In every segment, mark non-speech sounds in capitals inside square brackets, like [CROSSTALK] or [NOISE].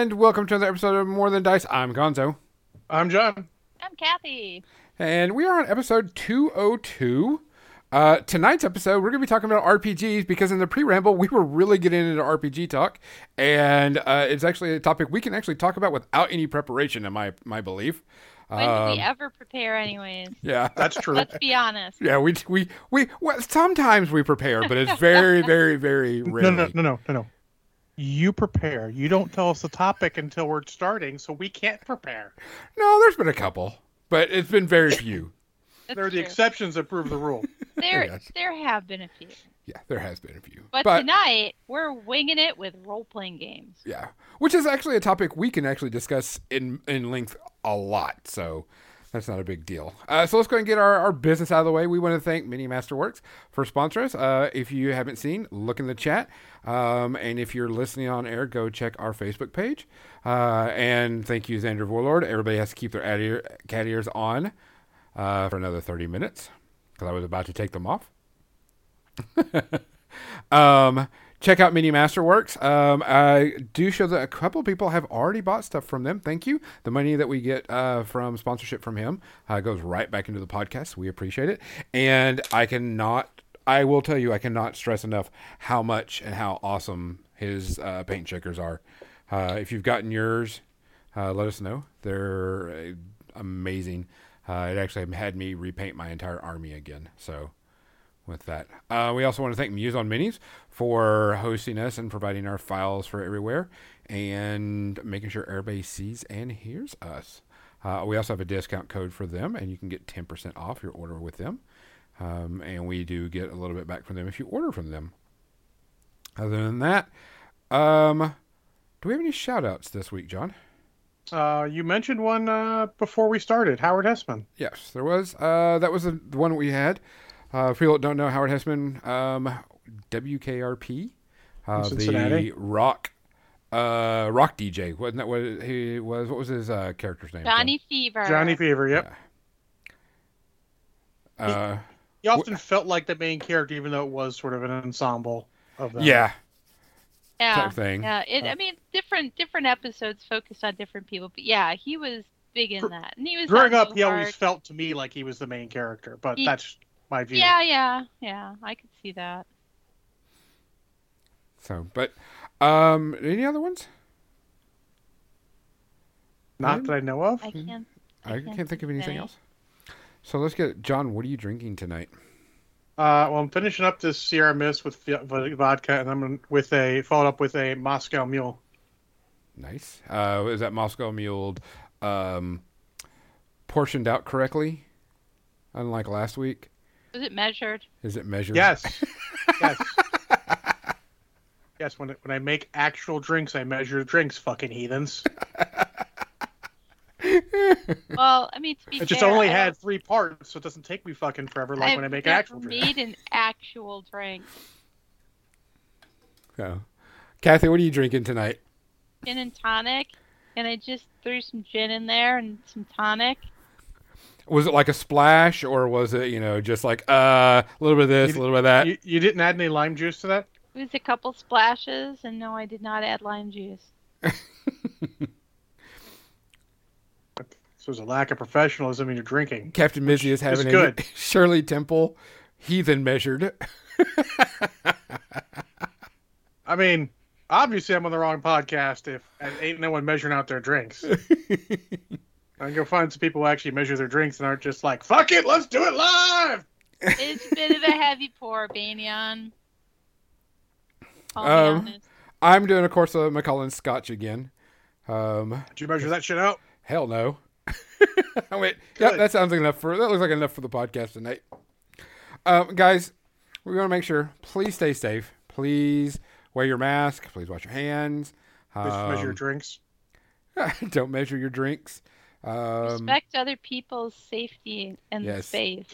And welcome to another episode of More Than Dice. I'm Gonzo. I'm John. I'm Kathy. And we are on episode 202. Uh, tonight's episode, we're going to be talking about RPGs because in the pre ramble, we were really getting into RPG talk. And uh, it's actually a topic we can actually talk about without any preparation, in my, my belief. When do Um, we ever prepare, anyways? Yeah. That's true. Let's be honest. Yeah, we, we, we, well, sometimes we prepare, but it's very, [LAUGHS] very, very no, rarely. no, no, no, no, no. You prepare. You don't tell us the topic until we're starting, so we can't prepare. No, there's been a couple, but it's been very few. [LAUGHS] That's There are the true. exceptions that prove the rule. [LAUGHS] There, Yes. there have been a few. Yeah, there has been a few. But, tonight, we're winging it with role playing games. Yeah, which is actually a topic we can actually discuss in in length a lot. So that's not a big deal. Uh, so let's go and get our, our business out of the way. We want to thank Mini Masterworks for sponsoring us. Uh, if you haven't seen, look in the chat. Um, and if you're listening on air, go check our Facebook page. Uh, and thank you, Xander Warlord. Everybody has to keep their ad ear, cat ears on uh, for another 30 minutes because I was about to take them off. [LAUGHS] Um, check out Mini Masterworks. Um, I do show that a couple people have already bought stuff from them. Thank you. The money that we get uh, from sponsorship from him uh, goes right back into the podcast. We appreciate it. And I cannot, I will tell you, I cannot stress enough how much and how awesome his uh, paint checkers are. Uh, if you've gotten yours, uh, let us know. They're uh, amazing. It actually had me repaint my entire army again. So with that. Uh, we also want to thank Muse on Minis for hosting us and providing our files for everywhere and making sure everybody sees and hears us. Uh, we also have a discount code for them, and you can get 10% off your order with them. Um, and we do get a little bit back from them if you order from them. Other than that, um, do we have any shout outs this week, John? Uh, you mentioned one uh, before we started, Howard Hesseman. Yes, there was. Uh, that was the the one we had. Uh, for people that don't know, Howard Hesseman, um, WKRP, uh, the rock, uh, rock DJ. Wasn't that what he was? What was his uh, character's name? Johnny Fever. Johnny Fever, yep. Uh, He often felt like the main character, even though it was sort of an ensemble of them. yeah, yeah. type thing. Yeah. It, I mean, different different episodes focused on different people, but yeah, he was big in Gr- that, and he was Growing up, he always felt to me like he was the main character, but He- that's my view. Yeah, yeah, yeah. I could see that. So, but um, any other ones? Not that I know of. I can't. I can't can't think of anything say. else. So let's get John. What are you drinking tonight? Uh, well, I'm finishing up this Sierra Mist with v- v- vodka, and I'm with a followed up with a Moscow Mule. Nice. Uh, is that Moscow Mule um, portioned out correctly? Unlike last week, Was it measured? is it measured? Yes. [LAUGHS] yes. Yes, when when I make actual drinks, I measure drinks, fucking heathens. [LAUGHS] Well, I mean, to be It just fair, only I had don't- three parts, so it doesn't take me fucking forever like I've when I make an never actual drink. made an actual drink. So, [LAUGHS] oh. Kathy, what are you drinking tonight? Gin and tonic, and I just threw some gin in there and some tonic. Was it like a splash, or was it you know just like uh, a little bit of this, a little bit of that? You, you didn't add any lime juice to that? It was a couple splashes, and no, I did not add lime juice. [LAUGHS] So there's a lack of professionalism in your drinking. Captain Mizzy is having a good. [LAUGHS] Shirley Temple heathen measured. [LAUGHS] I mean, obviously I'm on the wrong podcast if ain't no one measuring out their drinks. I can go find some people who actually measure their drinks and aren't just like, fuck it, let's do it live! It's a bit of a heavy pour, Banyan. I'll be Um, honest. I'm doing, of course, a Macallan Scotch again. Um, Did you measure that shit out? hell no. I went. Yep, Good. that sounds like enough for that. Looks like enough for the podcast tonight. Um, guys, we want to make sure. Please stay safe. Please wear your mask. Please wash your hands. Just measure your Um, drinks. [LAUGHS] don't measure your drinks. Um, Respect other people's safety and yes. space.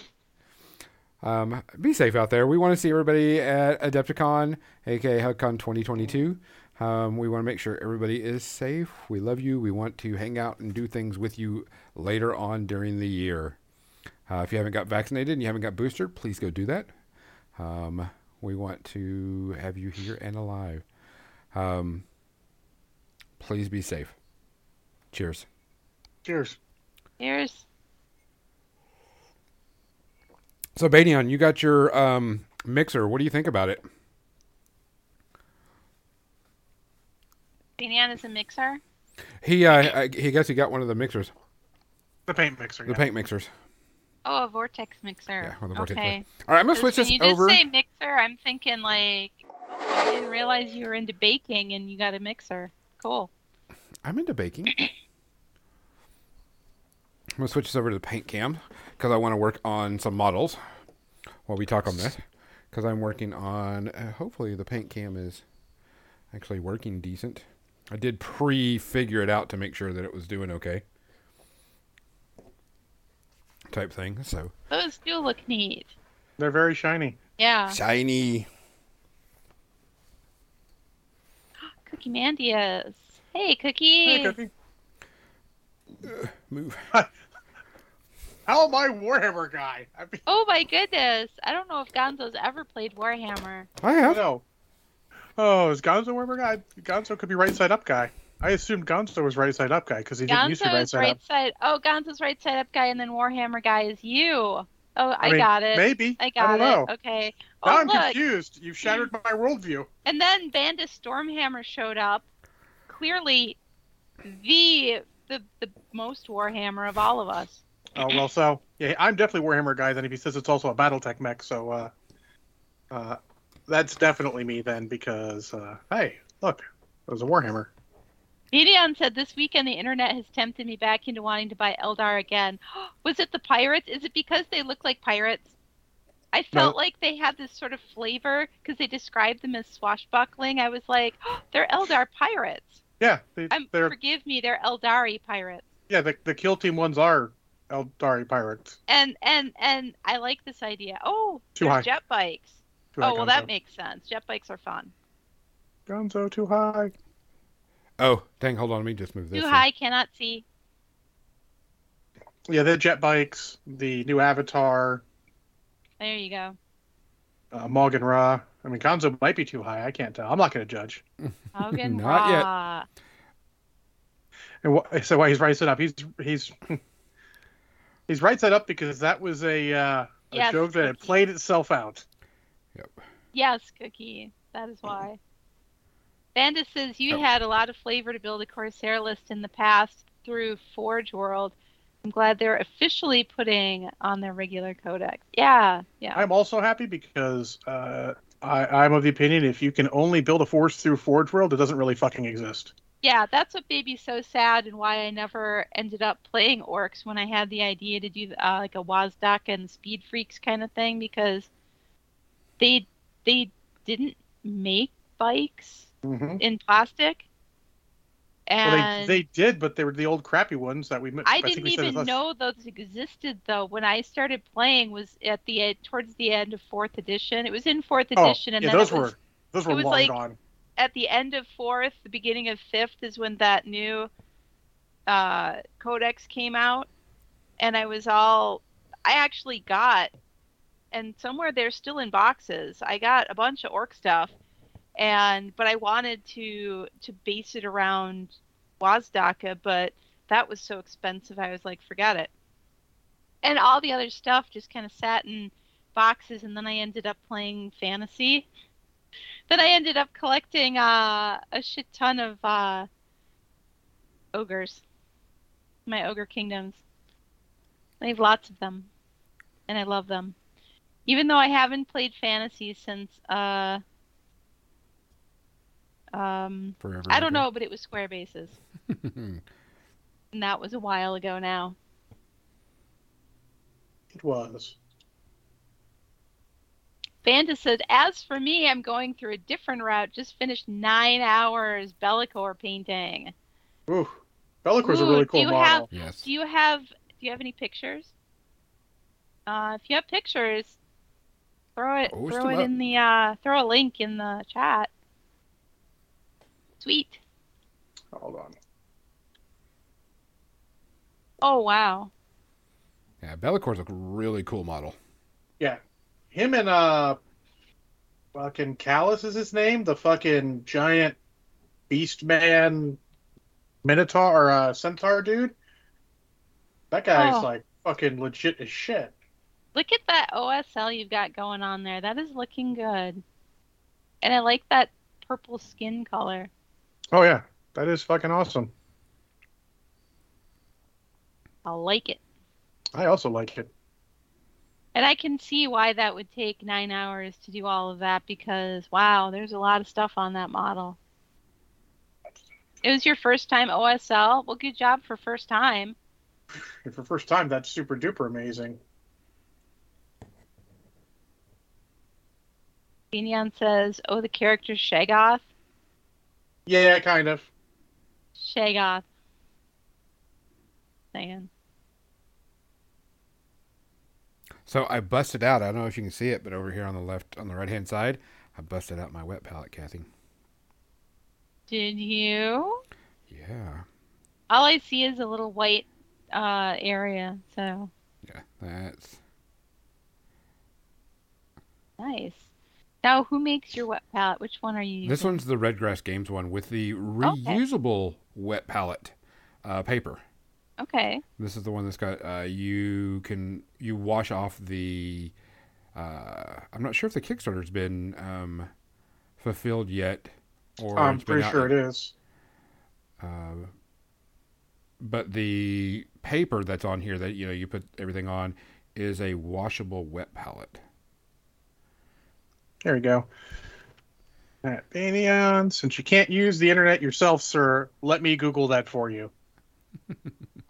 Um, be safe out there. We want to see everybody at Adepticon, aka HUDCon 2022. Um, we want to make sure everybody is safe. We love you. We want to hang out and do things with you later on during the year. Uh, if you haven't got vaccinated and you haven't got boosted, please go do that. Um, we want to have you here and alive. Um, Please be safe. Cheers. Cheers. Cheers. So, Badion, you got your um, mixer. What do you think about it? Binion is a mixer. He, uh, I, he guess he got one of the mixers, The paint mixer. the yeah. paint mixers. Oh, a vortex mixer. Yeah, or the vortex okay. All right, I'm gonna switch when this you just over. say mixer, I'm thinking like, oh, I didn't realize you were into baking and you got a mixer. Cool. I'm into baking. [CLEARS THROAT] I'm gonna switch this over to the paint cam because I want to work on some models while we talk on this. Because I'm working on. Uh, hopefully, the paint cam is actually working decent. I did pre-figure it out to make sure that it was doing okay. Type thing. So Those do look neat. They're very shiny. Yeah. shiny. [GASPS] Cookie Mandias. Hey, Cookie. Hey, Cookie. Move. [LAUGHS] How am I Warhammer guy? I mean, Oh my goodness. I don't know if Gonzo's ever played Warhammer. I have. no. Oh, is Gonzo Warhammer guy? Gonzo could be right side up guy. I assumed Gonzo was right side up guy because he didn't used to be right Gonzo's side right up. side. Oh, Gonzo's right side up guy, and then Warhammer guy is you. Oh, I, mean, got it. Maybe. I got don't know. it. Okay. Oh, now Oh, I'm look. confused. You've shattered my worldview. And then Bandit Stormhammer showed up. Clearly, the the the most Warhammer of all of us. Oh well, so yeah, I'm definitely Warhammer guy. Then if he says it's also a BattleTech mech, so uh, uh, that's definitely me then because uh, hey, look, there's a Warhammer. Medion said this weekend the internet has tempted me back into wanting to buy Eldar again. [GASPS] Was it the pirates? Is it because they look like pirates? I felt No. like they had this sort of flavor because they described them as swashbuckling. I was like, they're Eldar pirates. Yeah, they, they're forgive me, they're Eldari pirates. yeah the the kill team ones are Eldari pirates. And and and I like this idea. Oh, Too there's high. jet bikes. Too high, oh well, that Gonzo. makes sense. Jet bikes are fun. Gonzo too high. Oh, dang! Hold on, let me just move this. Too here. high, cannot see. Yeah, the jet bikes, the new Avatar, There you go. uh, Morgan Ra. I mean, Gonzo might be too high. I can't tell. I'm not going to judge. Hogan [LAUGHS] Not yet. And wh- so why he's right side up? He's he's [LAUGHS] he's right side up because that was a uh, a Yes, joke that had played itself out. Yep. Yes, Cookie. That is why. Bandit says you Oh. had a lot of flavor to build a Corsair list in the past through Forge World. I'm glad they're officially putting on their regular codex. Yeah, yeah. I'm also happy because uh, I, I'm of the opinion if you can only build a force through Forge World, it doesn't really fucking exist. Yeah, that's what made me so sad and why I never ended up playing Orcs when I had the idea to do uh, like a Wazdakka and Speed Freaks kind of thing because they they didn't make bikes Mm-hmm. in plastic. Well, And they, they did, but they were the old crappy ones that we. I think didn't even know those existed though. When I started playing was at the end, towards the end of fourth edition. It was in fourth Oh, edition, and yeah, then those it was were those were it was long like- gone. At the end of fourth, the beginning of fifth is when that new uh, codex came out, and I was all I actually got, and somewhere they're still in boxes. I got a bunch of orc stuff, and but I wanted to to base it around Wazdakka, but that was so expensive. I was like, forget it. And all the other stuff just kind of sat in boxes, and then I ended up playing fantasy then I ended up collecting uh, a shit ton of uh, ogres. My ogre kingdoms. I have lots of them, and I love them. Even though I haven't played fantasy since uh, um, Forever. I don't and know, but it was Square Bases, [LAUGHS] and that was a while ago now. It was. Banda said, "As for me, I'm going through a different route. Just finished nine hours Be'lakor painting. Ooh, Be'lakor's a Ooh, really do cool you model. have- yes. Do you have Do you have any pictures? Uh, if you have pictures, throw it Post throw it up. in the uh, throw a link in the chat. Sweet. Hold on. Oh wow. Yeah, Be'lakor's a really cool model. Yeah, him and uh, fucking Callus is his name. The fucking giant beast man Minotaur or uh, Centaur dude. That guy's Oh. like fucking legit as shit. Look at that OSL you've got going on there. That is looking good. And I like that purple skin color. Oh yeah, that is fucking awesome. I like it. I also like it. And I can see why that would take nine hours to do all of that because, wow, there's a lot of stuff on that model. It was your first time OSL? Well, good job for first time. For first time, that's super duper amazing. Binion says, oh, the character's Shagoth. Yeah, kind of. Shagoth. Saying. So I busted out. I don't know if you can see it, but over here on the left, on the right hand side, I busted out my wet palette, Kathy. Did you? Yeah, All I see is a little white uh, area. So yeah, that's nice. Now, who makes your wet palette? Which one are you using? this one's the Redgrass Games one with the reusable wet palette uh, paper. Okay. This is the one that's got uh, you can you wash off the. Uh, I'm not sure if the Kickstarter's been um, fulfilled yet, or I'm pretty out sure yet. it is. Uh, but the paper that's on here that you know you put everything on is a washable wet palette. There you go. Matt Banion, since you can't use the internet yourself, sir, let me Google that for you. [LAUGHS]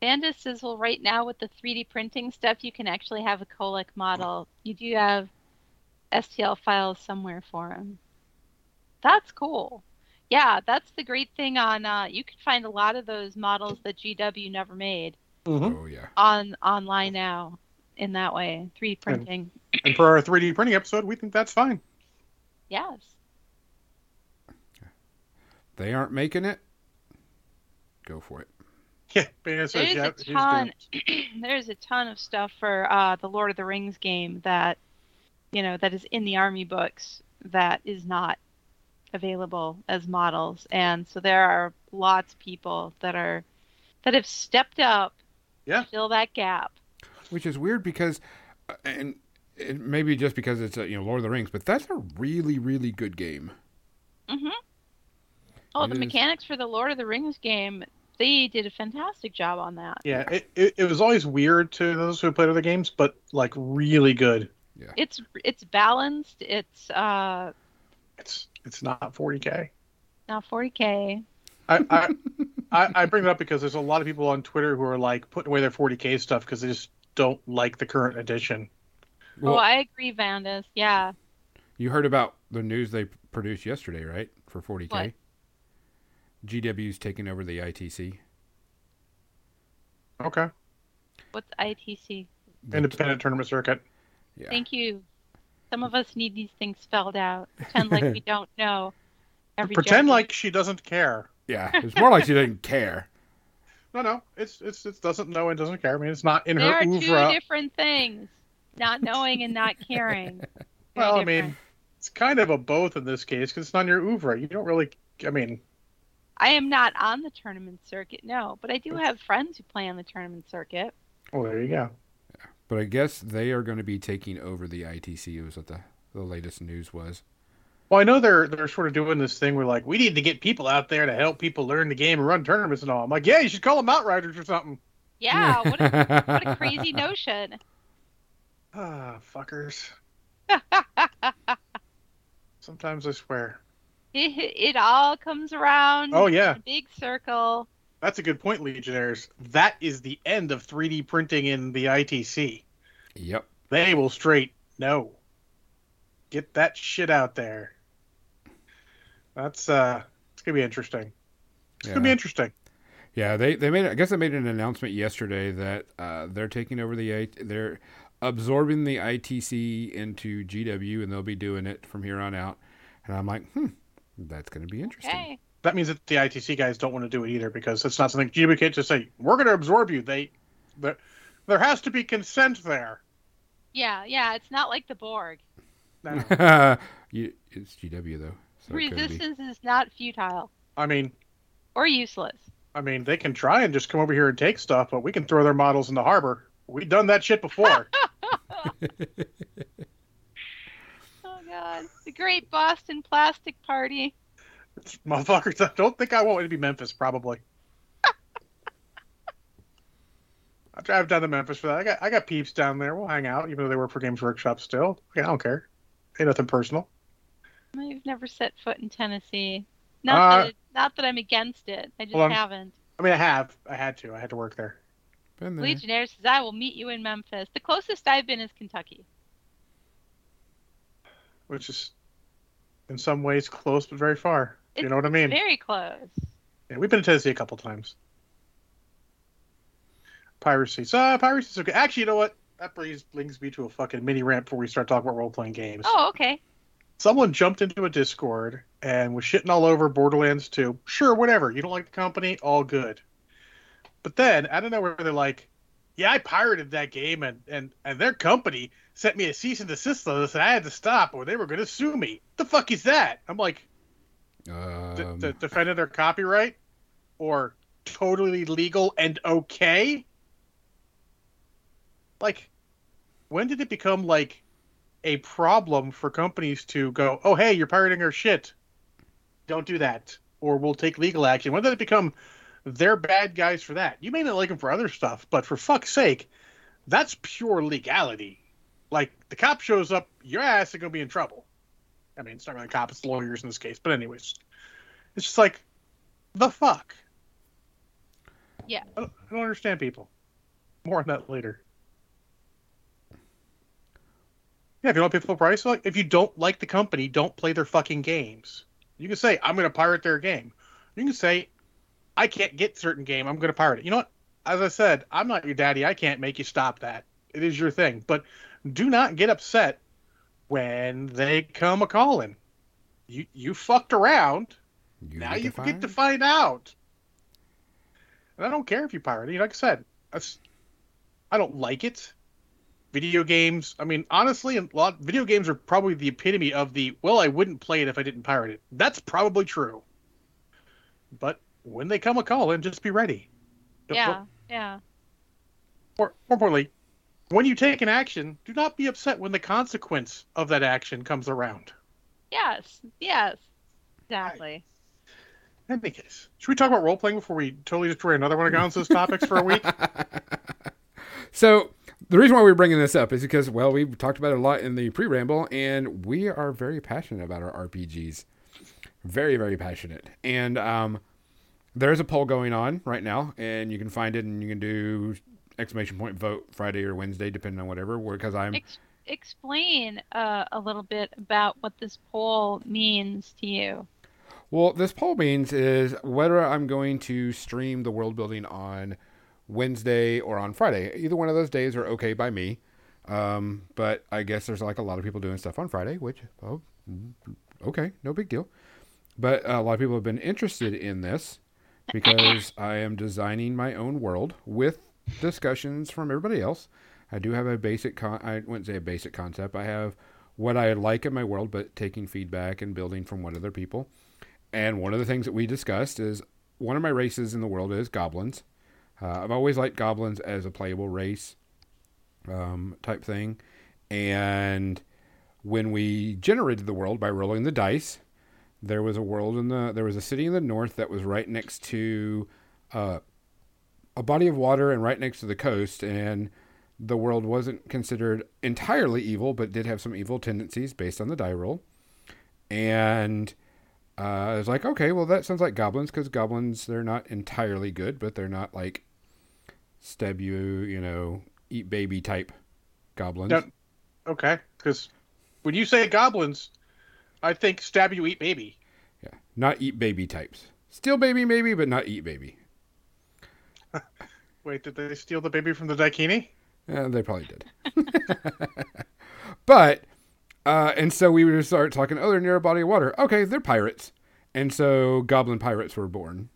Vanda says, well, right now with the 3D printing stuff, you can actually have a colic model. You do have STL files somewhere for them. That's cool. Yeah, that's the great thing on. Uh, you can find a lot of those models that GW never made Mm-hmm. Oh yeah, on online now. In that way, 3D printing. And for our 3D printing episode, we think that's fine. Yes. they aren't making it. Go for it. [LAUGHS] Yeah, There's yeah, a ton. [CLEARS THROAT] there's a ton of stuff for uh, the Lord of the Rings game that, you know, that is in the army books that is not available as models, and so there are lots of people that are that have stepped up Yeah. to fill that gap. Which is weird because, uh, and it maybe just because it's a, you know Lord of the Rings, but that's a really really good game. hmm Oh, It the is- mechanics for the Lord of the Rings game, they did a fantastic job on that. Yeah, it, it, it was always weird to those who played other games, but like really good. Yeah. It's it's balanced. It's uh It's it's not 40k. now 40k. I, I, I bring it up because there's a lot of people on Twitter who are like putting away their 40k stuff because they just don't like the current edition. oh, Well, I agree, Vandus. Yeah. you heard about the news they produced yesterday, right? For 40k. What? GW's taking over the ITC. Okay. What's ITC? Independent tournament circuit. yeah. Thank you. Some of us need these things spelled out. Pretend like we [LAUGHS] don't know. Every Pretend judge. like she doesn't care. Yeah, it's more like she didn't care. [LAUGHS] No, no, it's it's it doesn't know and doesn't care. I mean, it's not in there her are oeuvre. two different things: not knowing and not caring. Very [LAUGHS] Well, I mean, it's kind of a both in this case because it's not in your oeuvre. You don't really. I mean, I am not on the tournament circuit, no, but I do have friends who play on the tournament circuit. well, there you go. But I guess they are going to be taking over the ITC. Was what the the latest news was. Well, I know they're they're sort of doing this thing where like we need to get people out there to help people learn the game and run tournaments and all. I'm like, yeah, you should call them outriders or something. Yeah, what a, what a [LAUGHS] crazy notion. Ah, fuckers. [LAUGHS] Sometimes I swear. It, [LAUGHS] it all comes around. Oh yeah, a big circle. that's a good point, Legionnaires. That is the end of 3D printing in the ITC. Yep. They will straight no. Get that shit out there. That's uh, it's gonna be interesting. It's gonna be interesting. Yeah, they they made I guess they made an announcement yesterday that uh, they're taking over the I- they're absorbing the ITC into GW and they'll be doing it from here on out. And I'm like, hmm, that's going to be interesting. Okay. That means that the ITC guys don't want to do it either because it's not something GW can't just say we're gonna absorb you. They, there, there has to be consent there. Yeah, yeah. It's not like the Borg. No. [LAUGHS] You, it's GW though. So it could be. Resistance is not futile I mean, or useless. I mean, they can try and just come over here and take stuff, but we can throw their models in the harbor. We've done that shit before. [LAUGHS] [LAUGHS] God, the Great Boston Plastic Party. Motherfuckers, I don't think I want it to be Memphis, probably. [LAUGHS] I'll drive down to Memphis for that. I got I got peeps down there. We'll hang out, even though they work for Games Workshop still. Okay, I don't care. Ain't nothing personal. I've never set foot in Tennessee. Not Uh, that it, not that I'm against it. I just Hold on. haven't. I mean, I have. I had to. I had to work there. Been there. Legionnaire says I will meet you in Memphis. The closest I've been is Kentucky. Which is in some ways close but very far. you know what I mean? Very close. Yeah, we've been to Tennessee a couple times. Piracy. So uh, piracy's okay. Actually, you know what? That brings brings me to a fucking mini rant before we start talking about role playing games. Oh, okay. Someone jumped into a Discord and was shitting all over Borderlands 2. Sure, whatever. You don't like the company, all good. But then I don't know where they're like, yeah, I pirated that game and and and their company sent me a cease and desist notice and I had to stop or they were going to sue me. The fuck is that? I'm like, Um, d- defending their copyright or totally legal and okay? Like when did it become like a problem for companies to go oh hey you're pirating our shit. Don't do that or we'll take legal action. When did it become they're bad guys for that. You may not like them for other stuff but for fuck's sake that's pure legality like the cop shows up your ass is going to be in trouble i mean it's not really the cop it's lawyers in this case but anyways it's just like the fuck. Yeah. I don't, I don't understand people. More on that later. Yeah, if you don't pay full price, like if you don't like the company, don't play their fucking games. You can say I'm going to pirate their game. You can say I can't get certain game. I'm going to pirate it. You know what? As I said, I'm not your daddy. I can't make you stop that. It is your thing. But do not get upset when they come a calling. You you fucked around now get you to get to find- find out. And I don't care if you pirate it. Like I said, that's, I don't like it. Video games. I mean, honestly, a lot video games are probably the epitome of the well, I wouldn't play it if I didn't pirate it. That's probably true. But when they come a calling, just be ready. Don't- Yeah. Yeah. More, more importantly, when you take an action, do not be upset when the consequence of that action comes around. Yes. Yes. Exactly. In any case, should we talk about role playing before we totally destroy another one of Gonzo's topics for a week? [LAUGHS] So the reason why we're bringing this up is because, well, we've talked about it a lot in the pre-ramble, and we are very passionate about our RPGs. Very, very passionate. And um, there's a poll going on right now, and you can find it, and you can do exclamation point vote Friday or Wednesday, depending on whatever. Because I'm Ex- explain uh, a little bit about what this poll means to you. Well, this poll means is whether I'm going to stream the world building on Wednesday or on Friday. Either one of those days are okay by me. Um, but I guess there's like a lot of people doing stuff on Friday, which oh, okay, no big deal. But a lot of people have been interested in this because I am designing my own world with discussions from everybody else. I do have a basic con- I wouldn't say a basic concept. I have what I like in my world, but taking feedback and building from what other people. And one of the things that we discussed is one of my races in the world is goblins. Uh, I've always liked goblins as a playable race um, type thing. And when we generated the world by rolling the dice, there was a world in the there was a city in the north that was right next to uh, a body of water and right next to the coast, and the world wasn't considered entirely evil, but did have some evil tendencies based on the die roll. And uh, I was like, okay, well, that sounds like goblins because goblins, they're not entirely good, but they're not like stab you, you know, eat baby type goblins. No. Okay, because when you say goblins, I think stab you, eat baby. Yeah, not eat baby types. Still baby, maybe, but not eat baby. [LAUGHS] Wait, did they steal the baby from the Daikini? Yeah, they probably did. [LAUGHS] but, uh, and so we would start talking, oh, they're near a body of water. Okay, they're pirates. And so goblin pirates were born.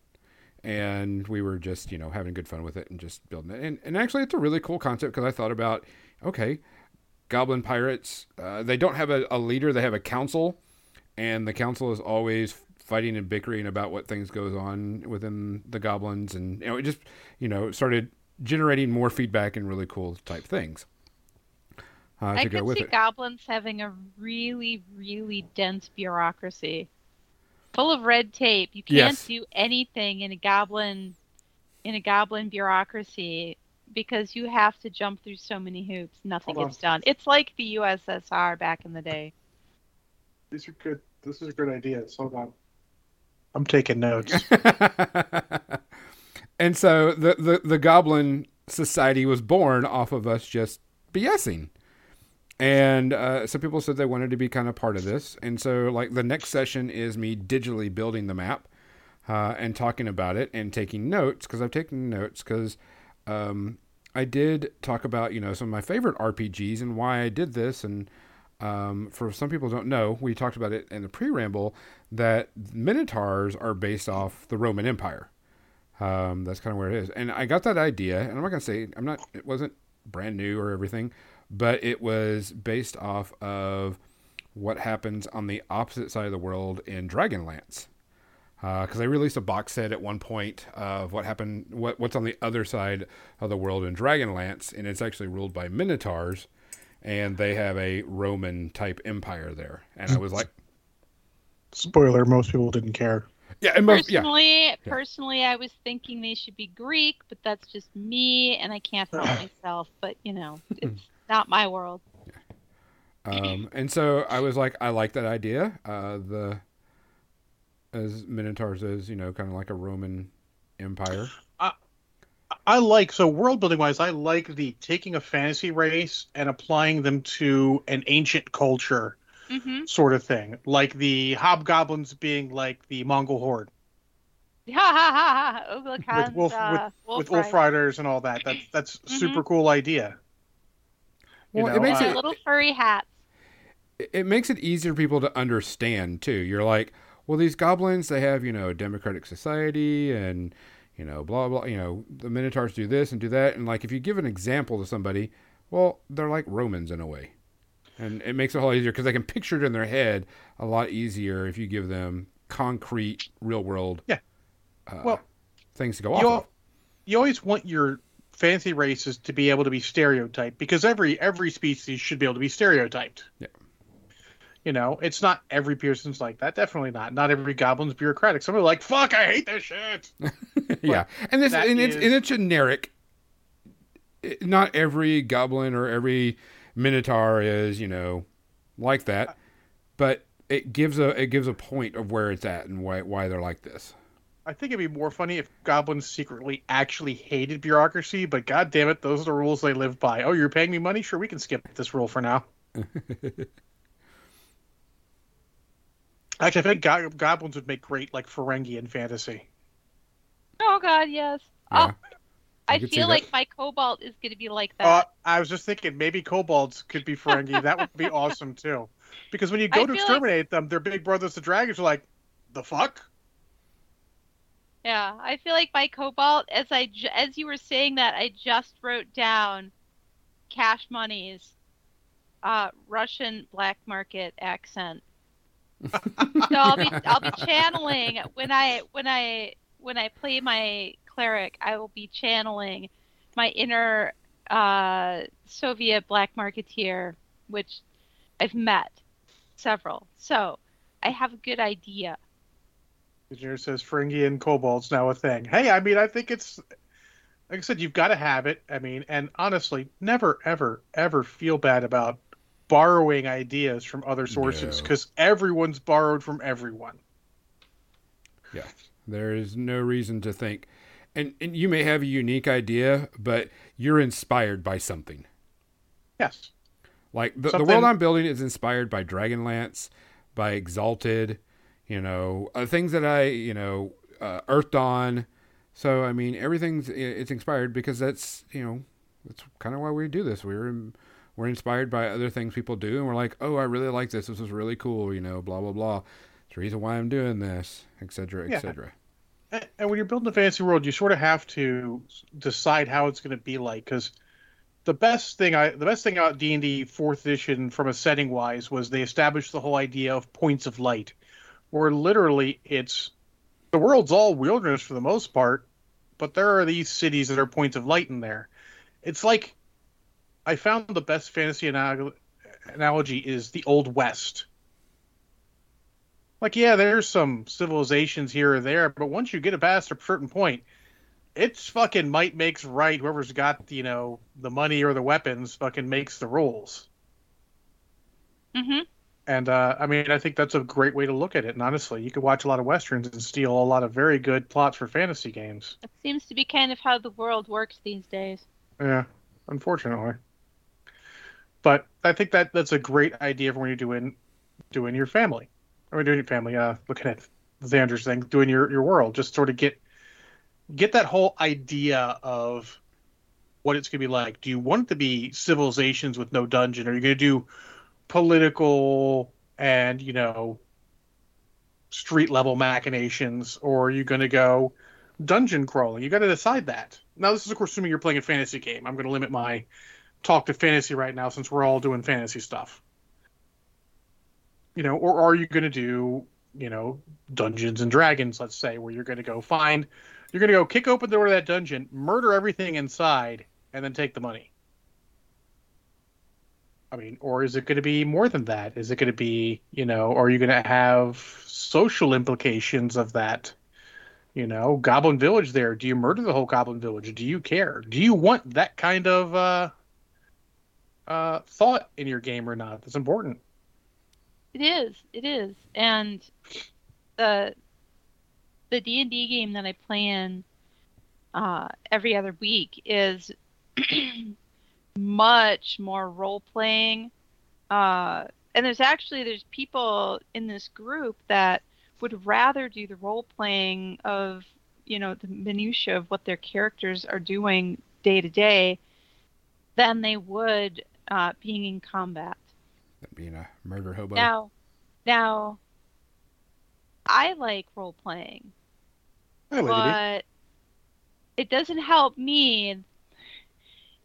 And we were just, you know, having good fun with it and just building it. And, and actually, it's a really cool concept because I thought about, okay, goblin pirates. Uh, they don't have a, a leader; they have a council, and the council is always fighting and bickering about what things goes on within the goblins, and you know, it just you know started generating more feedback and really cool type things. Uh, I to go could with see it. goblins having a really, really dense bureaucracy, full of red tape. You can't Yes. do anything in a goblin, in a goblin bureaucracy because you have to jump through so many hoops. Nothing Hold gets done. It's like the USSR back in the day. These are good. This is a good idea. Hold on. I'm taking notes. [LAUGHS] and so the, the the goblin society was born off of us just BSing. And uh, some people said they wanted to be kind of part of this. And so, like, the next session is me digitally building the map uh, and talking about it and taking notes because I've taken notes because um, I did talk about, you know, some of my favorite RPGs and why I did this. And um, for some people don't know, we talked about it in the pre ramble that Minotaurs are based off the Roman Empire. Um, that's kind of where it is. And I got that idea, and I'm not to say, I'm not, it wasn't brand new or everything, but it was based off of what happens on the opposite side of the world in Dragonlance. Because they released a box set at one point of what happened, what what's on the other side of the world in Dragonlance, and it's actually ruled by Minotaurs, and they have a Roman type empire there. And I was like, Spoiler: Most people didn't care. yeah, and most, yeah, Personally, personally, I was thinking they should be Greek, but that's just me, and I can't help myself. But you know, [LAUGHS] it's not my world. Um, and so I was like, I like that idea. Uh, the as Minotaurs is, you know, kind of like a Roman empire. I like so world building wise. I like the taking a fantasy race and applying them to an ancient culture hmm sort of thing, like the hobgoblins being like the Mongol horde [LAUGHS] Ha ha ha ha! Ugla with [LAUGHS] Khan's, wolf uh, with, with wolf wolf riders and all that. [CLEARS THROAT] That's that's Mhm. super cool idea. You know, it makes uh, it Little furry hats. it- it makes it easier for people to understand too. You're like, well, these goblins they have you know a democratic society and you know blah blah. You know the Minotaurs do this and do that, and like if you give an example to somebody, well, they're like Romans in a way, and it makes it a whole easier because they can picture it in their head a lot easier if you give them concrete, real world. Yeah. Uh, Well, things to go off. you, of. you always want your fancy races to be able to be stereotyped because every every species should be able to be stereotyped. Yeah. You know, it's not every person's like that. Definitely not. Not every goblin's bureaucratic. Somebody like, fuck, I hate this shit. [LAUGHS] yeah, and this and it's is- and it's generic. Not every goblin or every minotaur is you know like that, uh, but it gives a it gives a point of where it's at and why why they're like this. I think it'd be more funny if goblins secretly actually hated bureaucracy, but god damn it, those are the rules they live by. Oh, you're paying me money? Sure, we can skip this rule for now. [LAUGHS] Actually, I think go- goblins would make great like Ferengi in fantasy. Oh God, yes. Yeah. Oh, I could see feel like my kobold is going to be like Uh, that. I was just thinking maybe kobolds could be Ferengi. that would be awesome too. Because when you go I to feel like- exterminate them, their big brothers, the dragons, are like, the fuck? Yeah, I feel like my kobold. As I ju- as you were saying that, I just wrote down cash money's uh, Russian black market accent. So I'll be I'll be channeling when I when I when I play my cleric. I will be channeling my inner uh, Soviet black marketeer, which I've met several. So I have a good idea. Engineer says Ferengi and kobolds now a thing. Hey, I mean, I think it's like I said, you've got to have it. I mean, and honestly, never, ever, ever feel bad about borrowing ideas from other sources No. because everyone's borrowed from everyone. Yeah, there is no reason to think, and and you may have a unique idea, but you're inspired by something. Yes. Like the, the world I'm building is inspired by Dragonlance, by Exalted, you know, uh, things that I, you know, uh, Earth Dawn. So I mean, everything's it's inspired because that's you know that's kind of why we do this. We're in- we're inspired by other things people do, and we're like, oh, I really like this. This is really cool. You know, blah blah blah. It's the reason why I'm doing this, etc. Yeah. etc. And and when you're building a fantasy world, you sort of have to decide how it's going to be like because the best thing I the best thing about D and D fourth edition from a setting wise was they established the whole idea of points of light, where literally it's the world's all wilderness for the most part, but there are these cities that are points of light in there. It's like I found the best fantasy anal- analogy is the old west. Like yeah, there's some civilizations here or there, but once you get past a certain point, it's fucking might makes right. Whoever's got you know the money or the weapons fucking makes the rules. hmm And uh, I mean, I think that's a great way to look at it. And honestly, you could watch a lot of westerns and steal a lot of very good plots for fantasy games. It seems to be kind of how the world works these days. Yeah, unfortunately. But I think that that's a great idea for when you're doing doing your family. Or doing your family, uh looking at Xander's thing, doing your, your world. Just sort of get get that whole idea of what it's gonna be like. Do you want it to be civilizations with no dungeon? Are you gonna do political and, you know, street level machinations, or are you gonna go dungeon crawling? You gotta decide that. Now this is of course assuming you're playing a fantasy game. I'm gonna limit my talk to fantasy right now since we're all doing fantasy stuff. You know, or are you going to do, you know, Dungeons and Dragons, let's say, where you're going to go find, you're going to go kick open the door of that dungeon, murder everything inside, and then take the money? I mean, or is it going to be more than that? Is it going to be, you know, are you going to have social implications of that? You know, Goblin Village there. Do you murder the whole Goblin Village? Do you care? Do you want that kind of uh, uh, thought in your game or not. That's important. It is. It is. And the the D and D game that I play in uh, every other week is [CLEARS THROAT] much more role playing. Uh, and there's actually there's people in this group that would rather do the role playing of you know the minutia of what their characters are doing day to day than they would uh, being in combat. Being a murder hobo. Now, now, I like role playing, Hi, lady. but it doesn't help me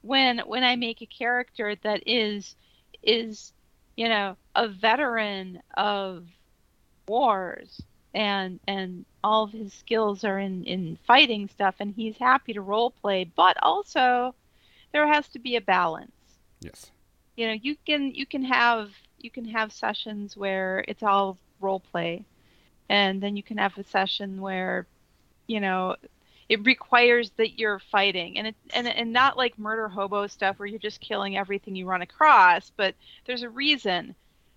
when when I make a character that is is you know a veteran of wars and and all of his skills are in in fighting stuff and he's happy to role play but also there has to be a balance Yes. you know you can you can have you can have sessions where it's all role play and then you can have a session where you know it requires that you're fighting and it and, and not like murder hobo stuff where you're just killing everything you run across but there's a reason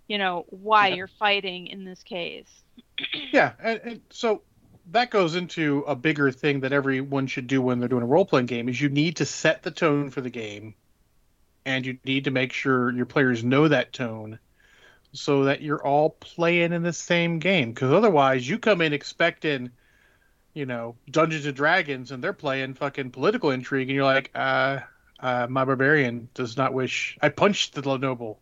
you know why Yeah. you're fighting in this case [CLEARS THROAT] Yeah, and, and so that goes into a bigger thing that everyone should do when they're doing a role playing game is you need to set the tone for the game, and you need to make sure your players know that tone, so that you're all playing in the same game. Because otherwise, you come in expecting, you know, Dungeons and Dragons, and they're playing fucking political intrigue, and you're like, uh, uh, my barbarian does not wish. I punched the noble.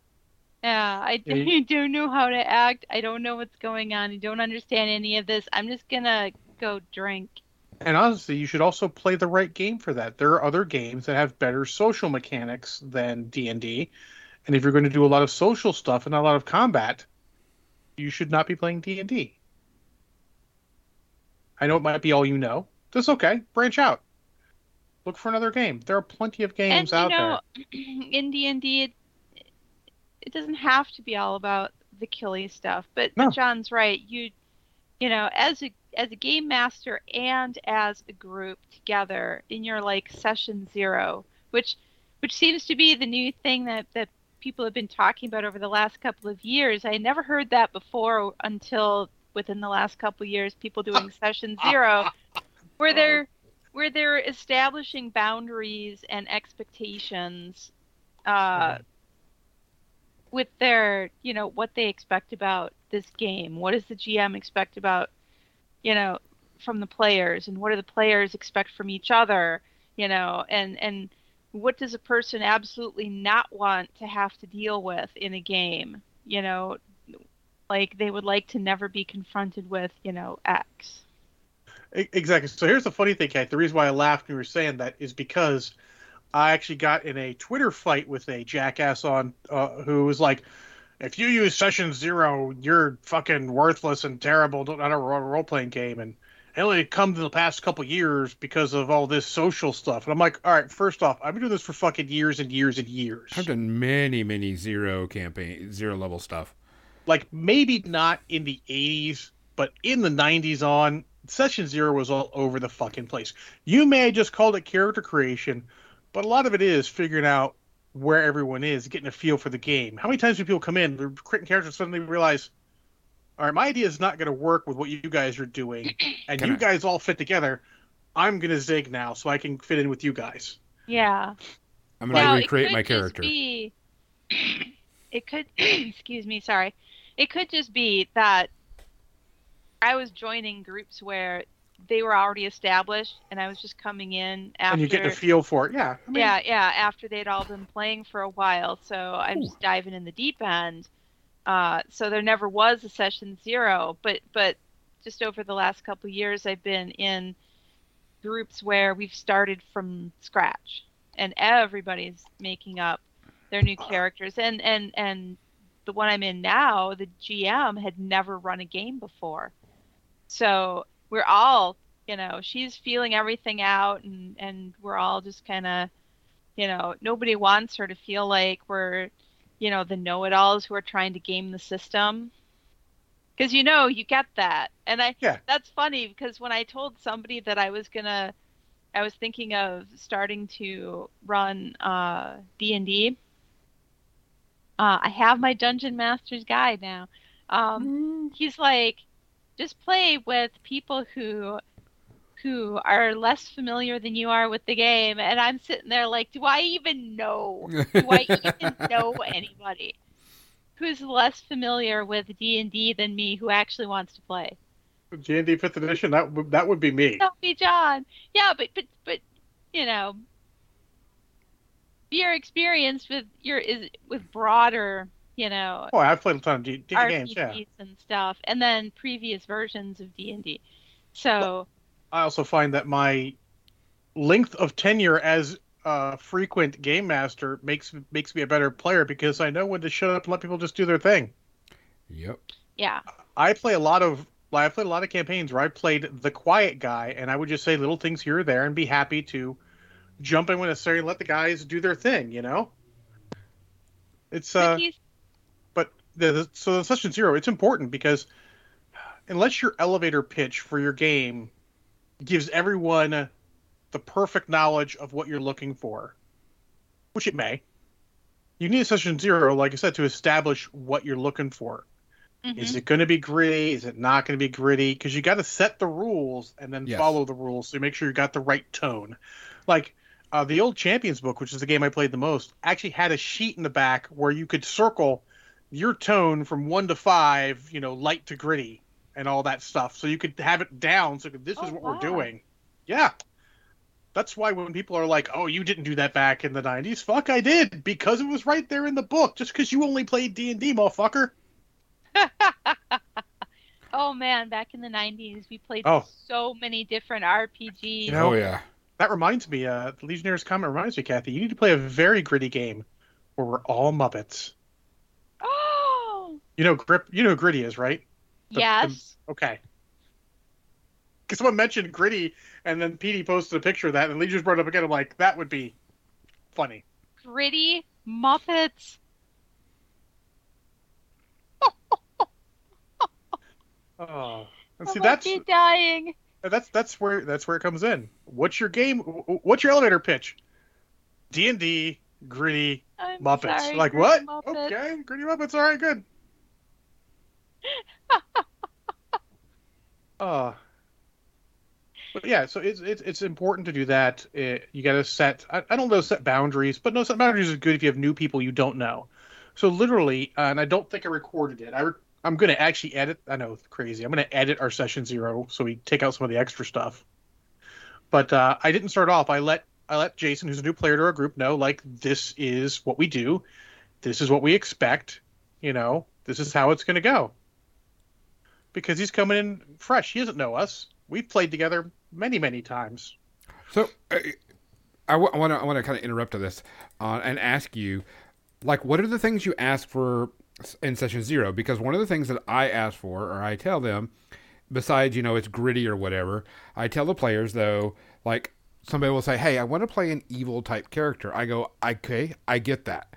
yeah i you- [LAUGHS] don't know how to act i don't know what's going on i don't understand any of this i'm just gonna go drink And honestly, you should also play the right game for that. There are other games that have better social mechanics than D and D, and if you're going to do a lot of social stuff and not a lot of combat, you should not be playing D and D. I know it might be all you know. That's okay. Branch out. Look for another game. There are plenty of games [CLEARS THROAT] and out know in d&d it, it doesn't have to be all about the killy stuff but, No. but john's right you you know as a as a game master and as a group together in your like session zero which which seems to be the new thing that that people have been talking about over the last couple of years. I never heard that before until within the last couple of years people doing [LAUGHS] session zero where they're where they're establishing boundaries and expectations uh, with their you know what they expect about this game. What does the gm expect about you know from the players and what do the players expect from each other you know and and what does a person absolutely not want to have to deal with in a game you know like they would like to never be confronted with you know X. Exactly. So here's the funny thing, Kate. The reason why I laughed when you were saying that is because I actually got in a Twitter fight with a jackass on uh, who was like, "If you use Session Zero, you're fucking worthless and terrible. Don't not a role playing game." And it only come to the past couple years because of all this social stuff. And I'm like, all right, first off, I've been doing this for fucking years and years and years. I've done many, many zero campaign, zero level stuff. Like maybe not in the 80s, but in the 90s on, Session Zero was all over the fucking place. You may have just called it character creation, but a lot of it is figuring out where everyone is, getting a feel for the game. How many times do people come in, they're creating characters, suddenly realize, all right, my idea is not going to work with what you guys are doing, [CLEARS THROAT] and you I- guys all fit together. I'm going to zig now, so I can fit in with you guys. Yeah. I'm gonna it recreate my character. be- [CLEARS THROAT] it could, [CLEARS THROAT] excuse me, sorry. It could just be that I was joining groups where they were already established, and I was just coming in after. and you get a feel for it. Yeah. I mean, yeah, yeah. After they'd all been playing for a while, so I'm Ooh. just diving in the deep end. Uh, so there never was a session zero, but but just over the last couple of years, I've been in groups where we've started from scratch, and everybody's making up their new characters. And and and the one I'm in now, the GM had never run a game before, so we're all you know she's feeling everything out and and we're all just kind of you know nobody wants her to feel like we're you know the know-it-alls who are trying to game the system. Because you know you get that. And i Yeah. that's funny because when i told somebody that i was gonna i was thinking of starting to run uh d&d uh, i have my dungeon master's guide now. Um he's like just play with people who who are less familiar than you are with the game and i'm sitting there like do i even know do i even [LAUGHS] know anybody who's less familiar with d&d than me who actually wants to play d&d Fifth Edition. That would that would be me. tell me john yeah but but but you know your experience with your is with broader you know Oh, I've played a ton of D- D- games. Yeah. and stuff, and then previous versions of D and D. So I also find that my length of tenure as a frequent game master makes makes me a better player because I know when to shut up and let people just do their thing. Yep. yeah, I play a lot of I played a lot of campaigns where I played the quiet guy, and I would just say little things here or there, and be happy to jump in when necessary and let the guys do their thing. You know, it's but uh, he's but the, the so the session zero it's important because unless your elevator pitch for your game gives everyone the perfect knowledge of what you're looking for which it may you need a session zero like i said to establish what you're looking for mhm. is it going to be gritty is it not going to be gritty because you got to set the rules and then Yes. follow the rules so you make sure you got the right tone like uh, the old champions book which is the game i played the most actually had a sheet in the back where you could circle your tone from one to five you know light to gritty and all that stuff so you could have it down so this is Oh, what wow. we're doing yeah that's why when people are like oh you didn't do that back in the 90s fuck i did because it was right there in the book just because you only played d&d motherfucker [LAUGHS] oh man, back in the '90s, we played Oh. so many different RPGs. You know- oh yeah. That reminds me, uh, the Legionnaires comment reminds me, Kathy, you need to play a very gritty game where we're all Muppets. You know, grip. You know who Gritty is, right? The- yes. Okay. Because someone mentioned Gritty, and then Petey posted a picture of that, and Lee just brought it up again. I'm like, that would be funny. Gritty Muppets. [LAUGHS] Oh, and see that's be dying. that's that's where that's where it comes in. What's your game? What's your elevator pitch? D and D, Gritty, I'm Muppets. sorry, like Gritty what? Muppets. Okay, Gritty Muppets. All right, good. [LAUGHS] uh but yeah, so it's it's it's important to do that. Uh you got to set. I, I don't know set boundaries, but no set boundaries is good if you have new people you don't know. So literally, uh, and I don't think I recorded it. I re- I'm going to actually edit. I know, crazy. I'm going to edit our session zero so we take out some of the extra stuff. But uh, I didn't start off. I let I let Jason, who's a new player to our group, know like this is what we do, this is what we expect. You know, this is how it's going to go. Because he's coming in fresh. He doesn't know us. We've played together many, many times. So, uh, I want to I want to kind of interrupt to this uh, and ask you, like, what are the things you ask for in session zero? Because one of the things that I ask for, or I tell them, besides you know it's gritty or whatever, I tell the players though, like somebody will say, "Hey, I want to play an evil type character." I go, "Okay, I get that,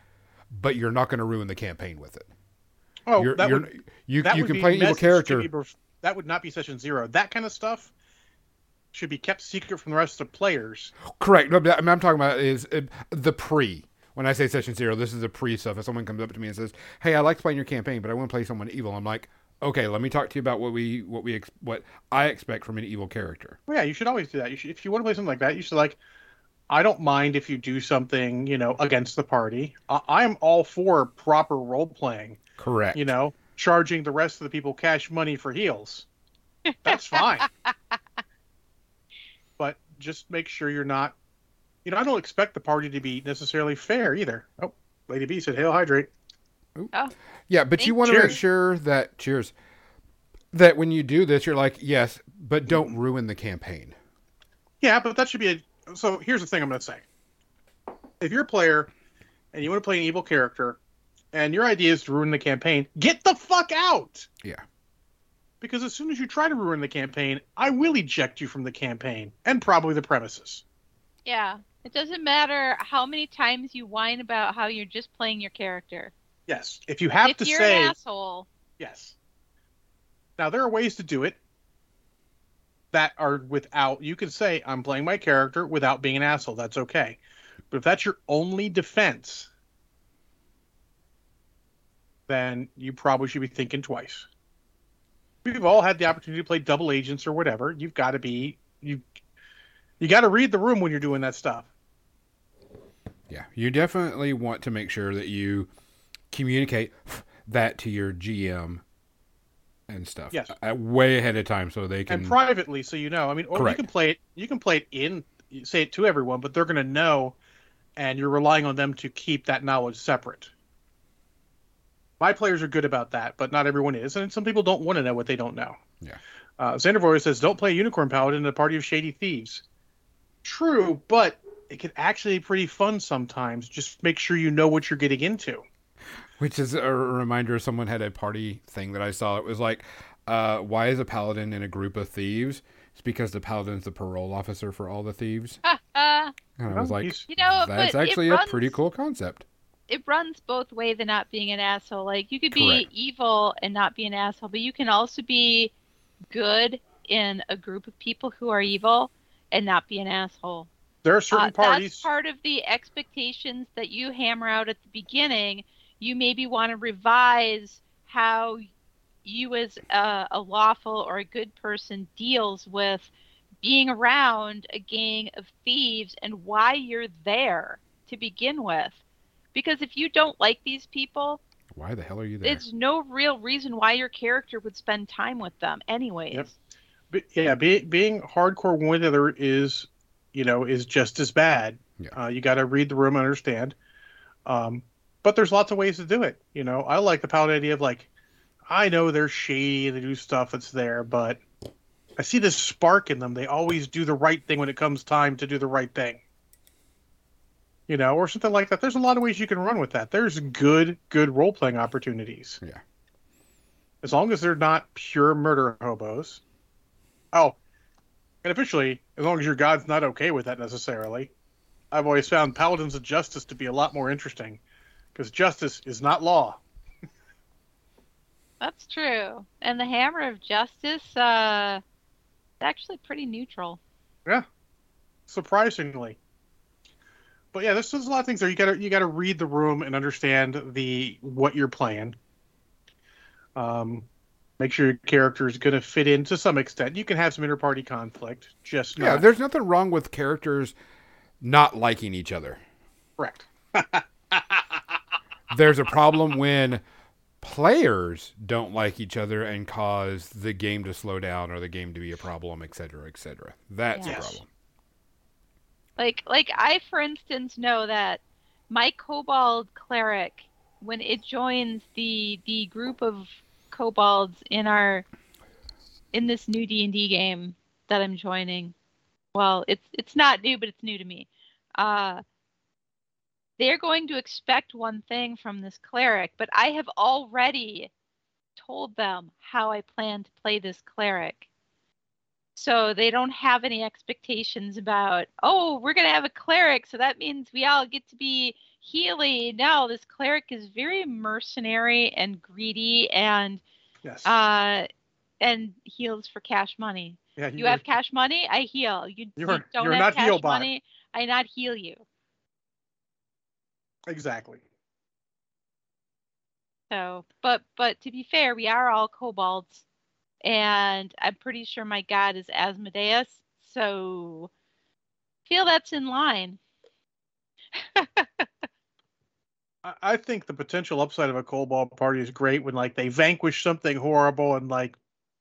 but you're not going to ruin the campaign with it. Oh, you're, that you're, would you that you can play an evil character." be that would not be session zero. That kind of stuff should be kept secret from the rest of the players. Correct. No, but I mean, I'm talking about is uh, the pre. When I say session zero, this is the pre stuff. If someone comes up to me and says, "Hey, I like playing your campaign, but I want to play someone evil," I'm like, "Okay, let me talk to you about what we what we ex- what I expect from an evil character." Well, yeah, you should always do that. You should, if you want to play something like that, you should like. I don't mind if you do something, you know, against the party. I, I am all for proper role playing. Correct. You know, charging the rest of the people cash money for heals. That's fine. [LAUGHS] but just make sure you're not. You know, I don't expect the party to be necessarily fair either. Oh, Lady B said, "Hail, hydrate." Oh, Yeah, but you want to make sure that cheers that when you do this, you're like, yes, but don't mm-hmm. ruin the campaign. Yeah, but that should be a. So here's the thing I'm going to say. If you're a player and you want to play an evil character, and your idea is to ruin the campaign, get the fuck out. Yeah. Because as soon as you try to ruin the campaign, I will eject you from the campaign and probably the premises. Yeah. It doesn't matter how many times you whine about how you're just playing your character. Yes. If you have if to you're say an asshole, yes. Now there are ways to do it that are without you can say I'm playing my character without being an asshole. That's okay. But if that's your only defense, then you probably should be thinking twice. We've all had the opportunity to play double agents or whatever. You've got to be you you got to read the room when you're doing that stuff. Yeah, you definitely want to make sure that you communicate that to your GM and stuff. Yes. uh, way ahead of time so they can. and privately so you know i mean or Correct. you can play it you can play it in say it to everyone but they're going to know and you're relying on them to keep that knowledge separate my players are good about that but not everyone is and some people don't want to know what they don't know Yeah. uh, Xandervoy says don't play unicorn paladin in a party of shady thieves true but it can actually be pretty fun sometimes just make sure you know what you're getting into Which is a reminder someone had a party thing that I saw. It was like, uh, why is a paladin in a group of thieves? It's because the paladin's the parole officer for all the thieves. uh, [LAUGHS] And I was like, you know, that's actually it a pretty cool concept. It runs both ways than not being an asshole. Like you could be Correct. evil and not be an asshole, but you can also be good in a group of people who are evil and not be an asshole. there are certain Uh, parties That's part of the expectations that you hammer out at the beginning. You maybe want to revise how you, as a, a lawful or a good person, deals with being around a gang of thieves and why you're there to begin with. Because if you don't like these people, Why the hell are you there? it's no real reason why your character would spend time with them, anyways. Yep. But yeah, be, being hardcore one with the other is, you know, is just as bad. Yeah. Uh, you got to read the room and understand. Um, but there's lots of ways to do it. You know, I like the paladin idea of like, I know they're shady and they do stuff that's there, but I see this spark in them. They always do the right thing when it comes time to do the right thing. You know, or something like that. There's a lot of ways you can run with that. There's good, good role playing opportunities. Yeah. As long as they're not pure murder hobos. Oh, and officially, as long as your god's not okay with that necessarily, I've always found paladins of justice to be a lot more interesting, because justice is not law. [LAUGHS] That's true. And the Hammer of Justice, uh, it's actually pretty neutral. Yeah. Surprisingly. But yeah, there's, there's a lot of things there. You gotta you gotta read the room and understand the what you're playing. Um, make sure your character is going to fit in to some extent. You can have some interparty conflict, just yeah, not there's nothing wrong with characters not liking each other. correct. [LAUGHS] There's a problem when players don't like each other and cause the game to slow down or the game to be a problem, et cetera, et cetera. That's Yes. a problem. Like, like I, for instance, know that my Kobold cleric, when it joins the the group of kobolds in our in this new D and D game that I'm joining, well, it's it's not new, but it's new to me. uh, they're going to expect one thing from this cleric, but I have already told them how I plan to play this cleric. So they don't have any expectations about, oh, we're going to have a cleric, so that means we all get to be Healy. No, this cleric is very mercenary and greedy and Yes. uh and heals for cash money. yeah, You have cash money, I heal. You, you don't you're have not cash money, I not heal you. exactly. So, but but to be fair, we are all kobolds, and I'm pretty sure my god is Asmodeus. So, feel that's in line. [LAUGHS] I, think the potential upside of a Kobold party is great when like they vanquish something horrible and like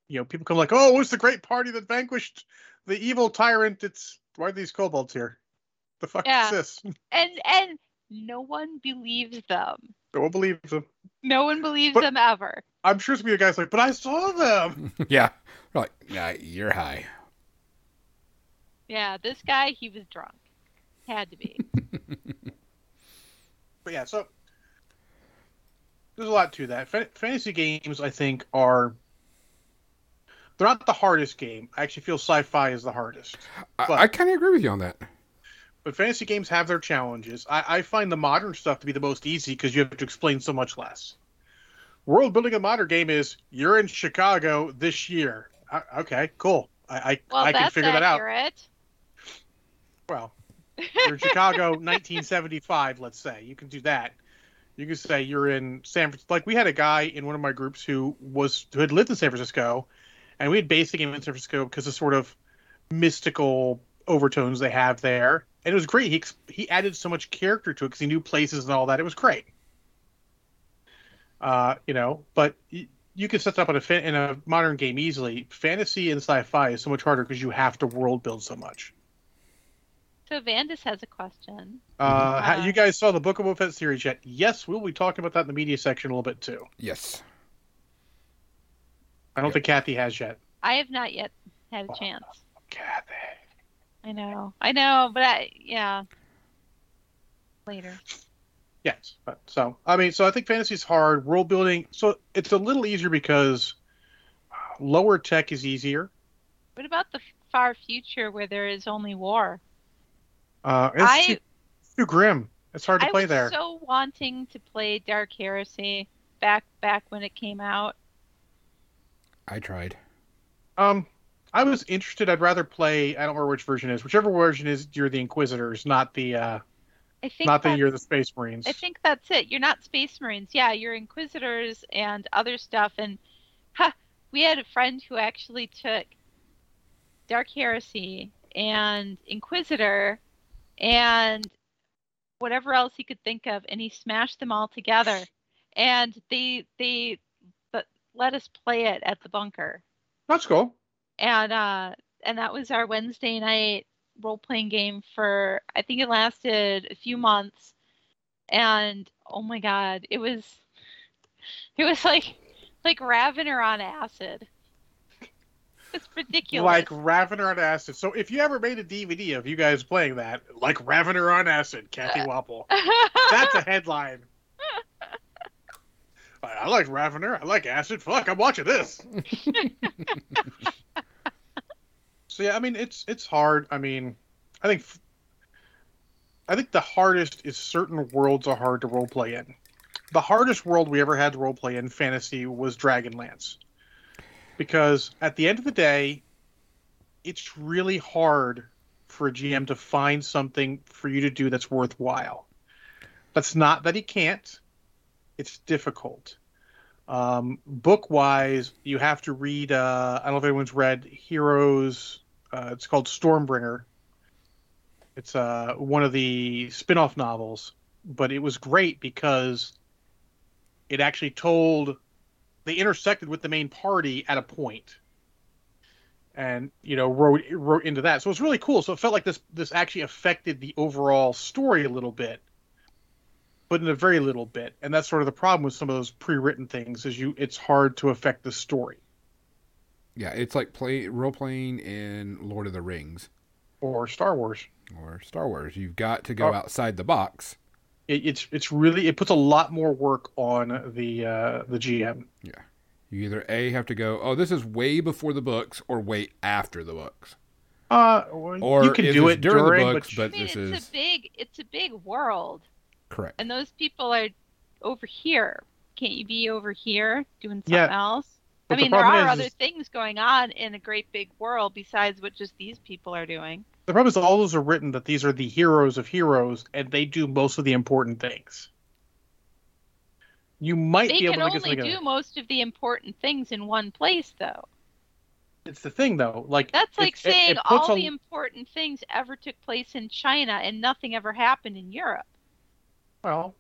you know people come like, oh, what's the great party that vanquished the evil tyrant? It's why are these kobolds here? The fuck Yeah. is this? [LAUGHS] And and no one believes them. No one believes them. No one believes But- them ever. I'm sure some of you guys like, but I saw them. [LAUGHS] yeah. We're like, nah, you're high. Yeah, this guy, he was drunk. Had to be. [LAUGHS] But yeah, so there's a lot to that. Fa- fantasy games, I think, are they're not the hardest game. I actually feel sci-fi is the hardest. I, But- I kind of agree with you on that. But fantasy games have their challenges. I, I find the modern stuff to be the most easy because you have to explain so much less. World building a modern game is you're in Chicago this year. Uh, okay, cool. I I, Well, I can figure that out. accurate. Well, [LAUGHS] you're in Chicago, 1975. Let's say you can do that. You can say you're in San Francisco. Like we had a guy in one of my groups who was who had lived in San Francisco, and we had based the game in San Francisco because of sort of mystical overtones they have there, and it was great. He he added so much character to it because he knew places and all that. It was great. Uh, you know, but y- you can set that up in a fa- in a modern game easily. Fantasy and sci-fi is so much harder because you have to world build so much. So Vandus has a question. Uh, ha- Uh, you guys saw the Book of Boba Fett series yet? Yes, we'll be talking about that in the media section a little bit too. Yes. I don't Yep. think Kathy has yet. I have not yet had Oh. a chance. Kathy. I know. I know, but I yeah. Later. Yes, but so I mean, so I think fantasy is hard. World building, so it's a little easier because uh, lower tech is easier. What about the far future where there is only war? Uh, it's I too, too grim. It's hard to I play was there. so wanting to play Dark Heresy back back when it came out. I tried. Um, I was interested. I'd rather play. I don't remember which version it is. Whichever version is, you're the Inquisitors, not the uh, I think not that you're the Space Marines. I think that's it. You're not Space Marines. Yeah, you're Inquisitors and other stuff. And ha, we had a friend who actually took Dark Heresy and Inquisitor and whatever else he could think of, and he smashed them all together. And they they but let us play it at the bunker. That's cool. And uh and that was our Wednesday night role playing game for I think it lasted a few months. And oh my god, it was it was like like Ravener on acid. It's ridiculous. Like Ravener on acid. So if you ever made a DVD of you guys playing that, like Ravener on acid, Kathy [LAUGHS] Wapple, that's a headline. I I like Ravener. I like acid. Fuck, I'm watching this. [LAUGHS] [LAUGHS] so yeah, I mean, it's it's hard. I mean, I think I think the hardest is certain worlds are hard to roleplay in. The hardest world we ever had to roleplay in fantasy was Dragonlance, because at the end of the day, it's really hard for a GM to find something for you to do that's worthwhile. That's not that he can't. It's difficult. Um, book wise, you have to read. Uh, I don't know if anyone's read Heroes. Uh, it's called Stormbringer. It's uh, one of the spin off novels, but it was great because it actually told they intersected with the main party at a point and you know wrote wrote into that. So it's really cool. So it felt like this this actually affected the overall story a little bit but in a very little bit. And that's sort of the problem with some of those pre-written things is you it's hard to affect the story Yeah, it's like play role playing in Lord of the Rings. or Star Wars. or Star Wars. You've got to go Oh. outside the box. It, it's it's really it puts a lot more work on the uh, the GM. Yeah, you either A have to go, oh, this is way before the books, or way after the books. Uh, well, Or you can do it during the books, but, but- I mean, this it's is- a big, it's a big world, Correct. and those people are over here. Can't you be over here doing something Yeah, else? But I the mean, there are is- other things going on in a great big world besides what just these people are doing. the problem is all those are written that these are the heroes of heroes, and they do most of the important things. You might They be able can to get only something. do most of the important things in one place, though. It's the thing, though. Like That's like it- it- saying it puts all a- the important things ever took place in China and nothing ever happened in Europe. Well,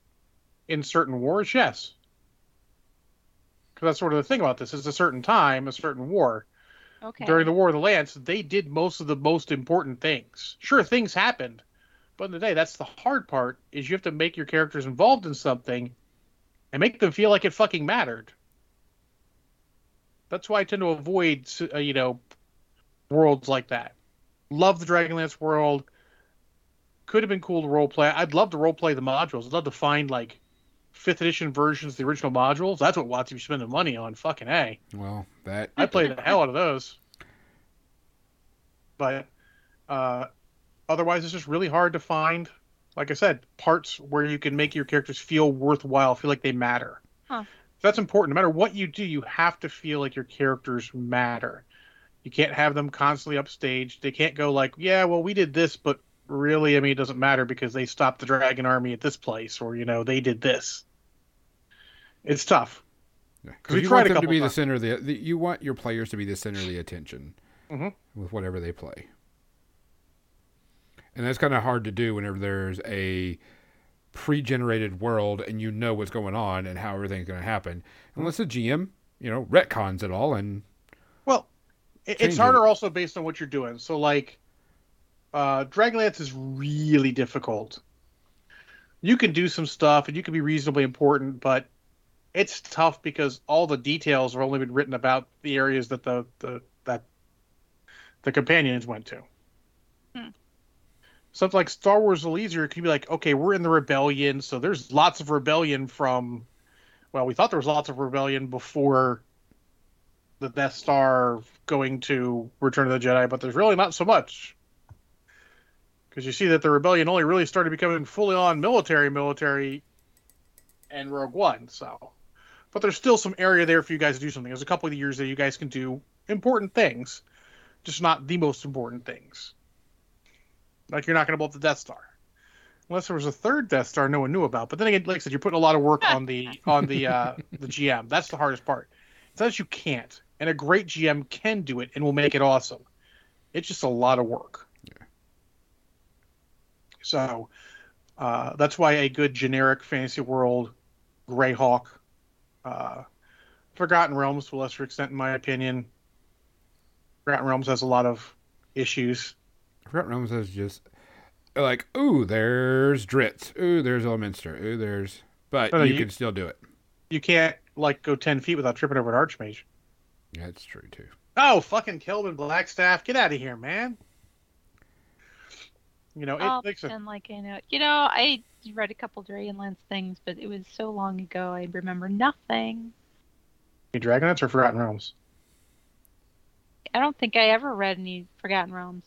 in certain wars, yes. Because that's sort of the thing about this. It's a certain time, a certain war. Okay. During the War of the Lance, they did most of the most important things. Sure, things happened, but in the day, that's the hard part. Is you have to make your characters involved in something, and make them feel like it fucking mattered. That's why I tend to avoid, uh, you know, worlds like that. Love the Dragonlance world. Could have been cool to role play. I'd love to role play the modules. I'd love to find like fifth edition versions the original modules. That's what Watts be spending money on. Fucking a. Well, that I played the hell out of those. But uh, otherwise, it's just really hard to find. Like I said, parts where you can make your characters feel worthwhile, feel like they matter. Huh. That's important. No matter what you do, you have to feel like your characters matter. You can't have them constantly upstaged. They can't go like, "Yeah, well, we did this, but really, I mean, it doesn't matter because they stopped the dragon army at this place, or you know, they did this." It's tough. because we you want them to be the center of the, the. You want your players to be the center of the attention Mhm. with whatever they play, and that's kind of hard to do whenever there's a pre-generated world and you know what's going on and how everything's going to happen. Unless the GM, you know, retcons it all and Well, it, it's harder also based on what you're doing. So, like, uh, Dragonlance is really difficult. You can do some stuff and you can be reasonably important, but it's tough because all the details have only been written about the areas that the, the that the companions went to. Hmm. Something like Star Wars: Easier could be like, okay, we're in the rebellion, so there's lots of rebellion from. Well, we thought there was lots of rebellion before the Death Star going to Return of the Jedi, but there's really not so much. Because you see that the rebellion only really started becoming fully on military, military, and Rogue One. So, but there's still some area there for you guys to do something. There's a couple of years that you guys can do important things, just not the most important things. Like you're not going to blow up the Death Star, unless there was a third Death Star no one knew about. But then again, like I said, you're putting a lot of work on the [LAUGHS] on the uh, the GM. That's the hardest part. It's not that you can't, and a great GM can do it and will make it awesome. It's just a lot of work. So uh, that's why a good generic fantasy world, Greyhawk, uh, Forgotten Realms to a lesser extent, in my opinion. Forgotten Realms has a lot of issues. Forgotten Realms has just like, ooh, there's Drizzt, ooh, there's Elminster, ooh, there's, but No, no, you, you- can still do it. You can't like go ten feet without tripping over an archmage. Yeah, that's true too. Oh, fucking Khelben Blackstaff, get out of here, man! You know, it, I'll like I like I know. You know, I read a couple Dragonlance things, but it was so long ago I remember nothing. Dragonlance or Forgotten Realms. I don't think I ever read any Forgotten Realms.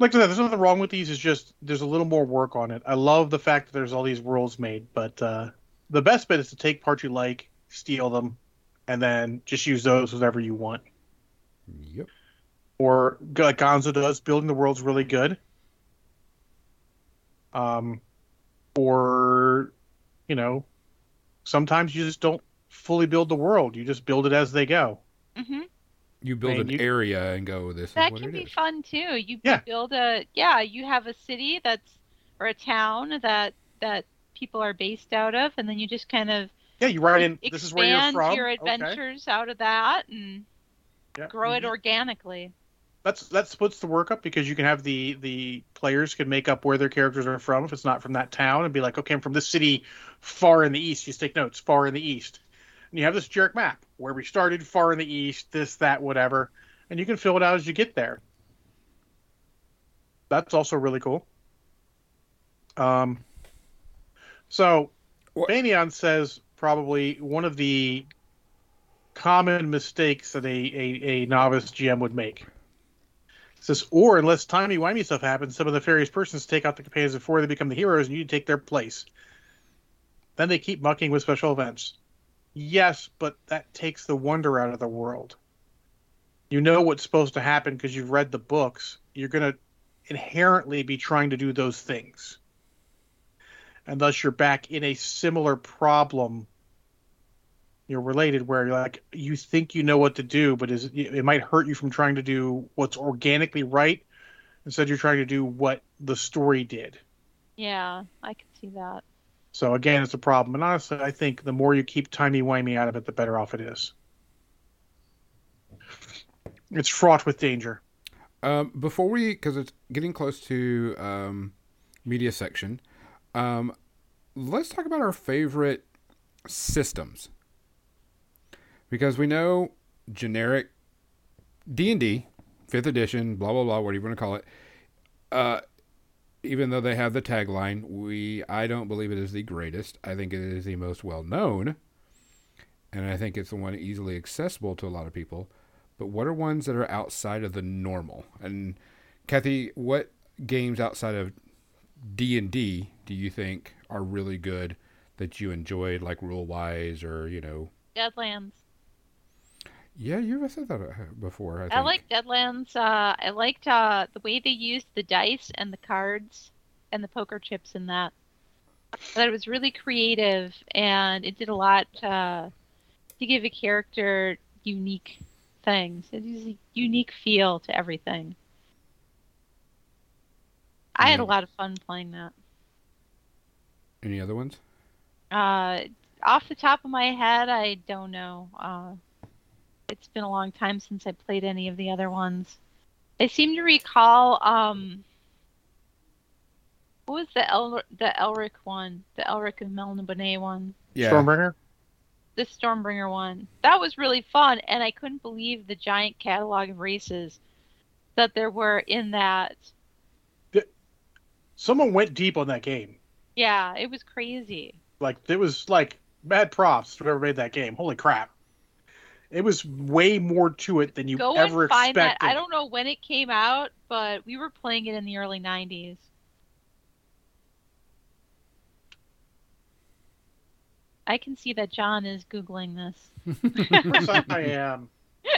like I said, there's nothing wrong with these. It's just there's a little more work on it. I love the fact that there's all these worlds made, but uh, the best bit is to take parts you like, steal them, and then just use those whatever you want. Yep. Or like Gonzo does, building the world's really good. Um, or you know, sometimes you just don't fully build the world. You just build it as they go. hmm You build Man, an you- area and go, this That is what can it be is. fun too. You Yeah. build a yeah, you have a city that's or a town that that people are based out of, and then you just kind of Yeah, you write in. expand This is where you're from. your Okay. adventures out of that and Yeah. grow it Mhm. organically. That's that splits the work up because you can have the the players can make up where their characters are from if it's not from that town and be like okay i'm from this city far in the east just take notes far in the east and you have this jerk map where we started far in the east this that whatever and you can fill it out as you get there That's also really cool. Um, so, Banyan says probably one of the common mistakes that a, a, a novice GM would make. Says, or unless timey wimey stuff happens, some of the nefarious persons take out the companions before they become the heroes, and you take their place. Then they keep mucking with special events. Yes, but that takes the wonder out of the world. You know what's supposed to happen because you've read the books. You're going to inherently be trying to do those things. And thus you're back in a similar problem. You're related where you're like you think you know what to do, but is it might hurt you from trying to do what's organically right. Instead, you're trying to do what the story did. Yeah, I can see that. So again, it's a problem. And honestly, I think the more you keep timey wimey out of it, the better off it is. It's fraught with danger. Um, before we, because it's getting close to um, media section, um, let's talk about our favorite systems. Because we know generic D and D, fifth edition, blah blah blah, whatever you want to call it. Uh, even though they have the tagline, we I don't believe it is the greatest. I think it is the most well known, and I think it's the one easily accessible to a lot of people but what are ones that are outside of the normal? And Kathy, what games outside of D and D do you think are really good that you enjoyed, like rule wise, or you know? Deadlands. Yeah, you've said that uh, before. I, I, like Deadlands. Uh, I liked uh, the way they used the dice and the cards and the poker chips in that. I thought it was really creative and it did a lot uh, to give a character unique things. It is a unique feel to everything. I had a lot of fun playing that. Any other ones? Uh, off the top of my head, I don't know. Uh, it's been a long time since I played any of the other ones. I seem to recall. Um, what was the El the Elric one? The Elric and Melniboné one? Yeah, Stormbringer. The Stormbringer one. That was really fun, and I couldn't believe the giant catalog of races that there were in that. Someone went deep on that game. Yeah, it was crazy. Like it was like mad props to whoever made that game. Holy crap! It was way more to it than you Go ever and find expected. that. I don't know when it came out, but we were playing it in the early 90s. I can see that John is Googling this. [LAUGHS] Of course I am. [LAUGHS]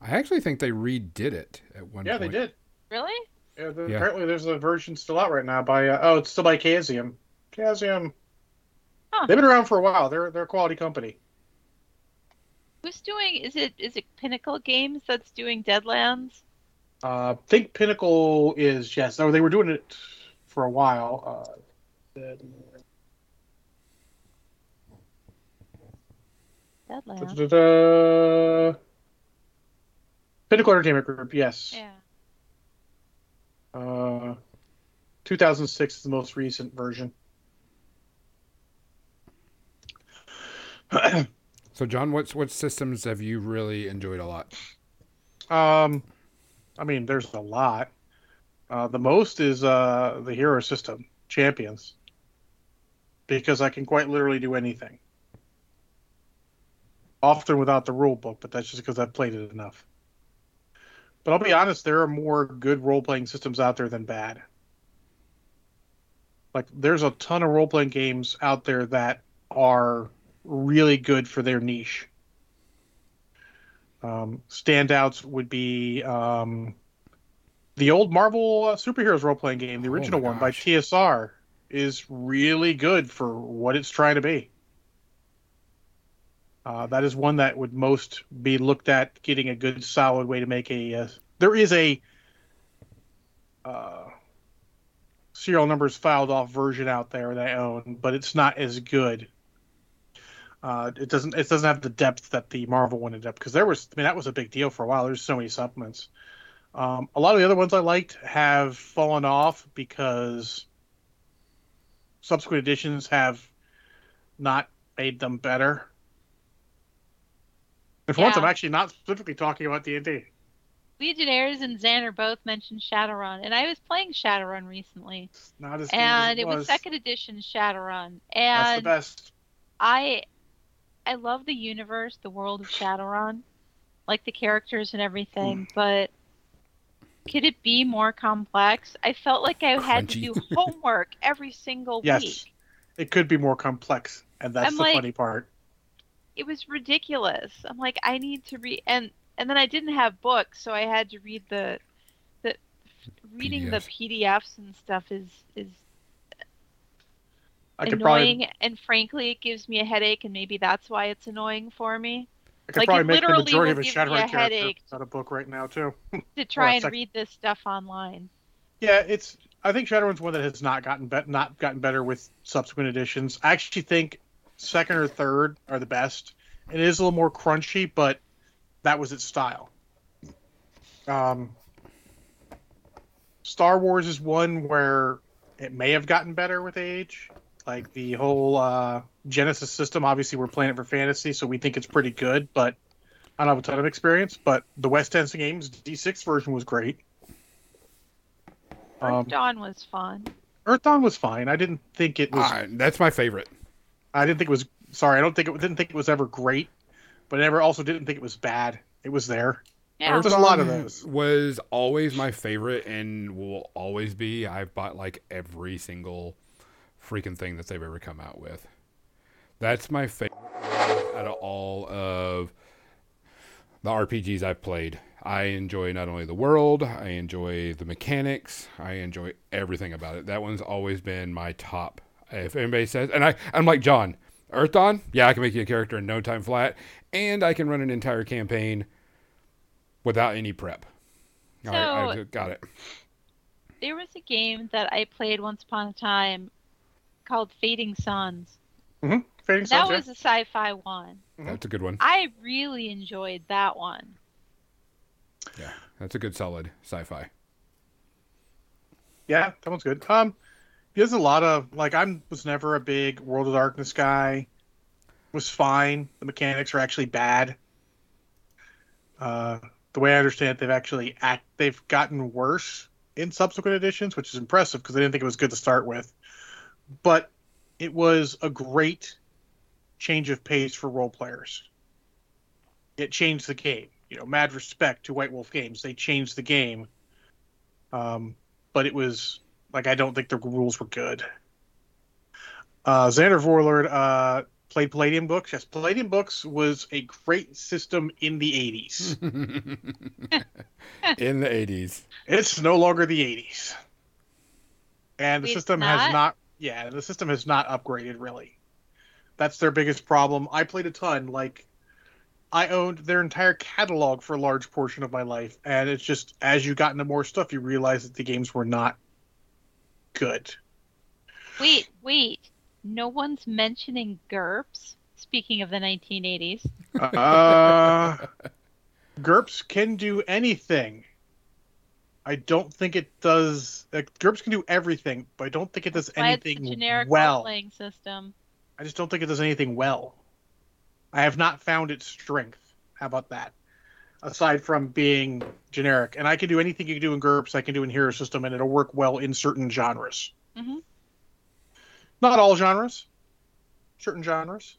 I actually think they redid it at one point. Yeah, they did. Really? Yeah, the, Yeah. Apparently, there's a version still out right now by. Uh, oh, it's still by Chaosium. Chaosium. Huh. They've been around for a while. They're they're a quality company. Who's doing is it is it Pinnacle Games that's doing Deadlands? Uh, think Pinnacle is yes. Oh, they were doing it for a while. Uh, Deadlands. da-da-da. Pinnacle Entertainment Group, yes. Yeah. Uh, 2006 is the most recent version. [CLEARS THROAT] So, John, what's what systems have you really enjoyed a lot? Um, I mean, there's a lot. Uh, the most is uh, the hero system, champions, because I can quite literally do anything. Often without the rule book, but that's just because I've played it enough. But I'll be honest, there are more good role playing systems out there than bad. Like, there's a ton of role playing games out there that are really good for their niche. Um, standouts would be um, the old Marvel uh, superheroes role playing game, the Oh original my one by. TSR, is really good for what it's trying to be. Uh, that is one that would most be looked at getting a good solid way to make a. Uh, there is a uh, serial numbers filed off version out there that I own, but it's not as good. Uh, it doesn't it doesn't have the depth that the Marvel one ended up because there was I mean that was a big deal for a while. There's so many supplements. Um, a lot of the other ones I liked have fallen off because subsequent editions have not made them better. And for once, I'm actually not specifically talking about D and D. Legionnaires and Xander both mentioned Shadowrun, and I was playing Shadowrun recently, It's not as good and as it was was. second edition Shadowrun, and That's the best. I, I love the universe, the world of Shadowrun, like the characters and everything, mm. but could it be more complex? I felt like I had to do [LAUGHS] homework every single Yes. week. It could be more complex, and that's I'm the like- funny part. it was ridiculous. I'm like, I need to read, and and then I didn't have books, so I had to read the the reading the PDFs and stuff is is I could annoying, probably, and frankly, it gives me a headache, and maybe that's why it's annoying for me I could like, probably make the majority of a a character out a book right now too. [LAUGHS] to try and read this stuff online. Yeah, it's. I think Shadowrun's one that has not gotten bet not gotten better with subsequent editions. I actually think second or third are the best. It is a little more crunchy, but that was its style. Um, Star Wars is one where it may have gotten better with age. Like the whole uh, Genesys system. Obviously, we're playing it for fantasy, so we think it's pretty good. But I don't have a ton of experience. But the West End Games D6 version was great. Earth Um, Dawn was fun. Earth Dawn was fine. I didn't think it was. Ah, that's my favorite. I didn't think it was. Sorry, I don't think it didn't think it was ever great, but I never also didn't think it was bad. It was there. Yeah, There's a lot of those. Was always my favorite and will always be. I've bought like every single freaking thing that they've ever come out with. That's my favorite out of all of the RPGs I've played. I enjoy not only the world, I enjoy the mechanics, I enjoy everything about it. That one's always been my top. If anybody says, and I, I'm like John, Earth Dawn, yeah, I can make you a character in no time flat, and I can run an entire campaign without any prep. All right, I So- got it. there was a game that I played once upon a time called Fading Suns. Fading That yeah. was a sci-fi one. Mhm. That's a good one. I really enjoyed that one. Yeah, that's a good solid sci-fi. Yeah, that one's good. Um, there's a lot of like I'm was never a big World of Darkness guy. Was fine. The mechanics are actually bad. Uh, the way I understand it, they've actually act they've gotten worse in subsequent editions, which is impressive because I didn't think it was good to start with. But it was a great change of pace for role players. It changed the game. You know, mad respect to White Wolf Games. They changed the game. Um, but it was like I don't think the rules were good. Uh, Xander Vorlord uh, played Palladium Books. Yes, Palladium Books was a great system in the 80s. [LAUGHS] In the 80s. it's no longer the 80s, and the It's system not? has not. Yeah, the system has not upgraded really. That's their biggest problem. I played a ton. Like, I owned their entire catalog for a large portion of my life, and it's just as you got into more stuff, you realize that the games were not good. Wait, wait. No one's mentioning GURPS. Speaking of the 1980s, Uh, [LAUGHS] GURPS can do anything. I don't think it does. Like, GURPS can do everything, but I don't think it does anything generic well. role-playing system. I just don't think it does anything well. I have not found its strength. How about that? Aside from being generic, and I can do anything you can do in GURPS, I can do in Hero System, and it'll work well in certain genres. hmm Not all genres. Certain genres.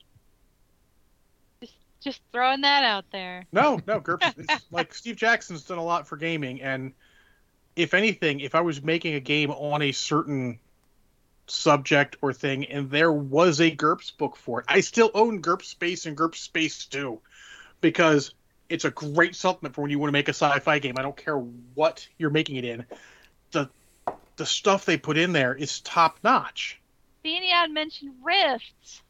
Just throwing that out there. No, no, GURPS. [LAUGHS] Like Steve Jackson's done a lot for gaming, and if anything, if I was making a game on a certain subject or thing, and there was a GURPS book for it, I still own GURPS Space and GURPS Space 2 because it's a great supplement for when you want to make a sci-fi game. I don't care what you're making it in. The the stuff they put in there is top notch. Beaniad mentioned Rifts.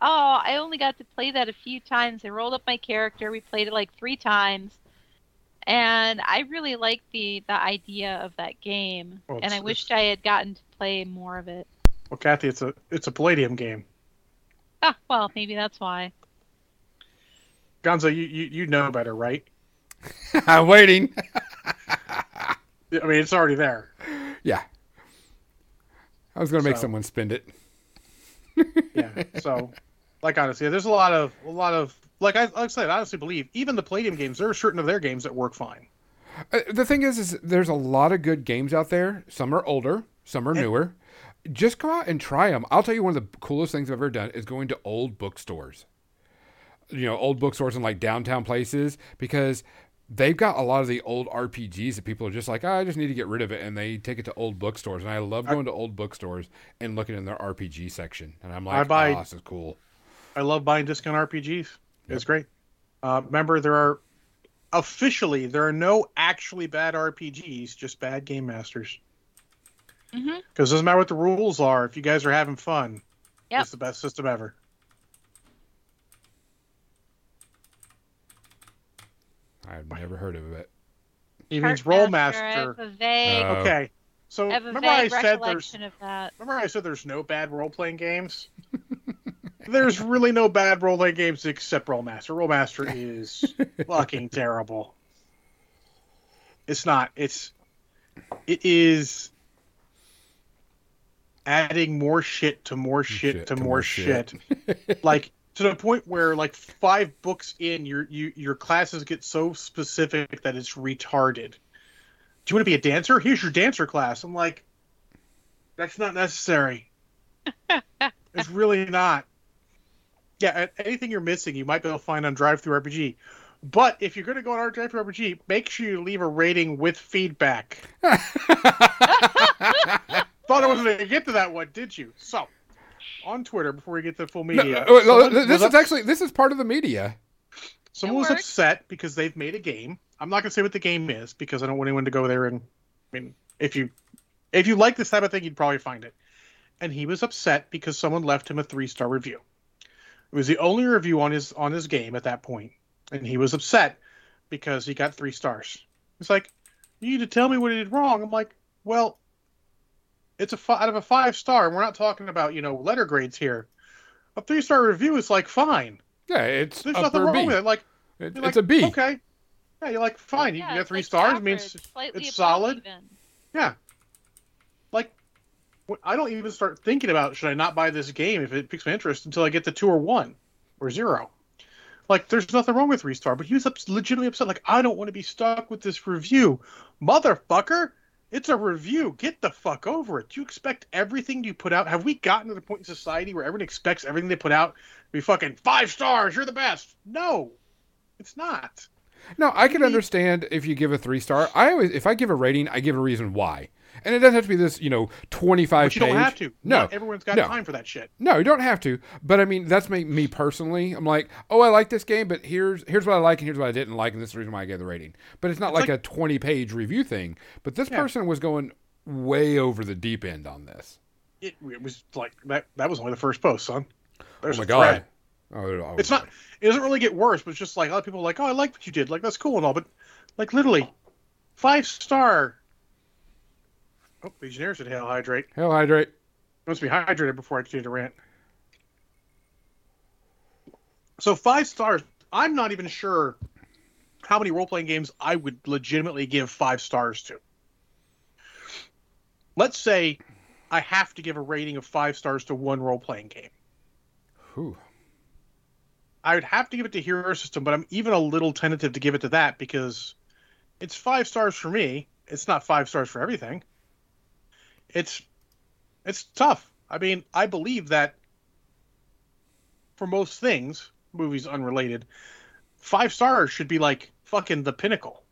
Oh, I only got to play that a few times. I rolled up my character. We played it like three times, and I really like the the idea of that game. Well, and I it's- wished I had gotten to play more of it. Well, Kathy, it's a it's a Palladium game. Ah, well, maybe that's why. Gonzo, you, you you know better, right? [LAUGHS] I'm waiting. [LAUGHS] I mean, it's already there. Yeah. I was going to make So- someone spend it. yeah. So, [LAUGHS] like honestly, there's a lot of a lot of like I, like I said, I honestly believe even the Palladium games, there are certain of their games that work fine. Uh, the thing is, is there's a lot of good games out there. Some are older, some are newer. Just go out and try them. I'll tell you one of the coolest things I've ever done is going to old bookstores. You know, old bookstores in like downtown places because they've got a lot of the old RPGs that people are just like, oh, I just need to get rid of it, and they take it to old bookstores. And I love going to old bookstores and looking in their RPG section, and I'm like, I buy- oh, this is cool. I love buying discount RPGs. It's great. Uh, remember, there are officially there are no actually bad RPGs, just bad game masters. Mhm. Because it doesn't matter what the rules are. If you guys are having fun, Yep. it's the best system ever. I've never heard of it. He means Heartmaster, I Rolemaster. have a vague, Uh, Okay, so I have a remember I said there's recollection of that. remember I said there's no bad role playing games. [LAUGHS] there's really no bad role playing games except Rolemaster. Rolemaster is [LAUGHS] fucking terrible. It's not. It's it is adding more shit to more shit, to, more, shit. like to the point where like five books in your you your classes get so specific that it's retarded. Do you want to be a dancer? Here's your dancer class. I'm like that's not necessary. [LAUGHS] it's really not. Yeah, anything you're missing, you might be able to find on DriveThruRPG. But if you're going to go on our DriveThruRPG, make sure you leave a rating with feedback. [LAUGHS] [LAUGHS] Thought I wasn't going to get to that one, did you? So, on Twitter, before we get to full media, uh, no, someone this is up- actually this is part of the media. someone was upset because they've made a game. I'm not going to say what the game is because I don't want anyone to go there and. I mean, if you if you like this type of thing, you'd probably find it. And he was upset because someone left him a three star review. It was the only review on his on his game at that point, and he was upset because he got three stars. It's like you need to tell me what he did wrong. I'm like, well, it's a out of a five star. and We're not talking about you know letter grades here. A three star review is like fine. Yeah, it's There's upper nothing wrong B. with it. Like It- you're it's like, a B. Okay. Yeah, you're like fine. You Yeah, got it's three like stars average, means it's solid. even. yeah. I don't even start thinking about should I not buy this game if it piques my interest until I get to two or one or zero. Like there's nothing wrong with three star, but he was ups- legitimately upset. Like I don't want to be stuck with this review, motherfucker. It's a review. Get the fuck over it. Do you expect everything you put out? Have we gotten to the point in society where everyone expects everything they put out to be fucking five stars? You're the best. No, it's not. No, I can understand if you give a three star. I always, if I give a rating, I give a reason why, and it doesn't have to be this, you know, twenty five. But you don't have to. No, Not everyone's got no. time for that shit. no, you don't have to. But I mean, that's me, me personally. I'm like, oh, I like this game, but here's here's what I like and here's what I didn't like, and this is the reason why I gave the rating. But it's not It's like, like- a twenty page review thing. But this Yeah. person was going way over the deep end on this. It, it was like that. That was only the first post, son. There's oh my a god. thread. Oh, oh, oh It's not. It doesn't really get worse, but it's just like a lot of people are like, oh, I like what you did. Like that's cool and all, but like literally, five star. Oh, Legionnaire said hail hydrate. Hell, hydrate. must be hydrated before I continue to rant. So five stars. I'm not even sure how many role playing games I would legitimately give five stars to. Let's say I have to give a rating of five stars to one role playing game. Whew. I would have to give it to Hero System, but I'm even a little tentative to give it to that because it's five stars for me. It's not five stars for everything. It's it's tough. I mean, I believe that for most things, movies unrelated, five stars should be like fucking the pinnacle.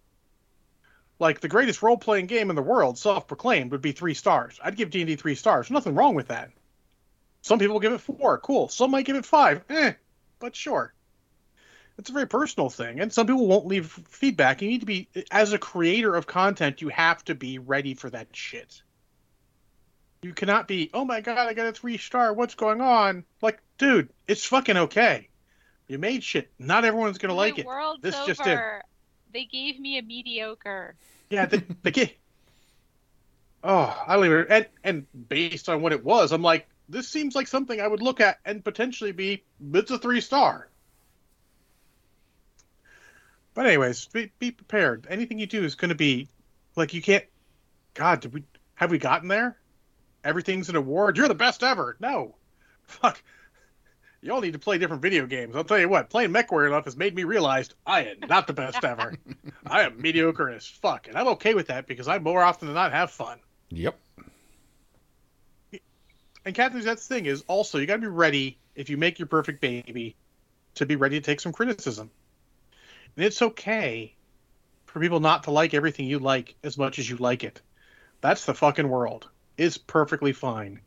Like the greatest role playing game in the world, self proclaimed, would be three stars. I'd give D and D three stars. Nothing wrong with that. Some people give it four. Cool. Some might give it five. Eh, but sure. It's a very personal thing, and some people won't leave feedback. You need to be, as a creator of content, you have to be ready for that shit. You cannot be, oh my god, I got a three star. What's going on? Like, dude, it's fucking okay. You made shit. Not everyone's gonna like it. world's This over. just did. They gave me a mediocre. Yeah, the, the kid. Oh, I don't even. And, and based on what it was, I'm like, this seems like something I would look at and potentially be. It's a three star. But anyways, be, be prepared. Anything you do is going to be like you can't. God, did we have we gotten there? Everything's an award. You're the best ever. No, fuck. Y'all need to play different video games. I'll tell you what, playing MechWarrior enough has made me realize I am not the best ever. [LAUGHS] I am mediocre as fuck, and I'm okay with that because I more often than not have fun. Yep. And Catherine, that's the thing is also you got to be ready if you make your perfect baby to be ready to take some criticism. And it's okay for people not to like everything you like as much as you like it. That's the fucking world. It's perfectly fine.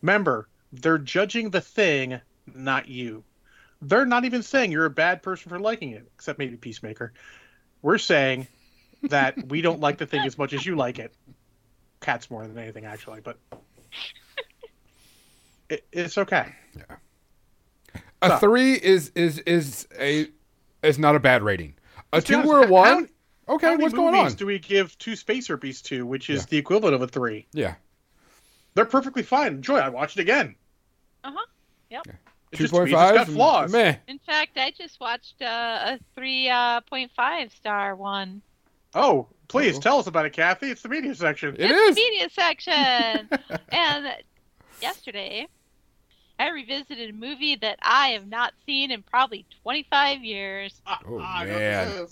Remember, they're judging the thing, not you. They're not even saying you're a bad person for liking it, except maybe Peacemaker. We're saying that we don't like the thing as much as you like it. Cats more than anything, actually, but it, it's okay. Yeah. A So- three is is is a is not a bad rating. A two honest, or a one. How Okay, many what's going on? Do we give two Spacer Beasts to, which is Yeah. the equivalent of a three? Yeah, They're perfectly fine. Enjoy. I watched it again. Uh-huh. Yep. It's two just to point me, it's just got flaws. Meh. In fact, I just watched uh, a three uh, point five star one. Oh, please Uh-oh. tell us about it, Kathy. It's the media section. It it's is. the media section. [LAUGHS] and yesterday, I revisited a movie that I have not seen in probably 25 years. Oh, I know man.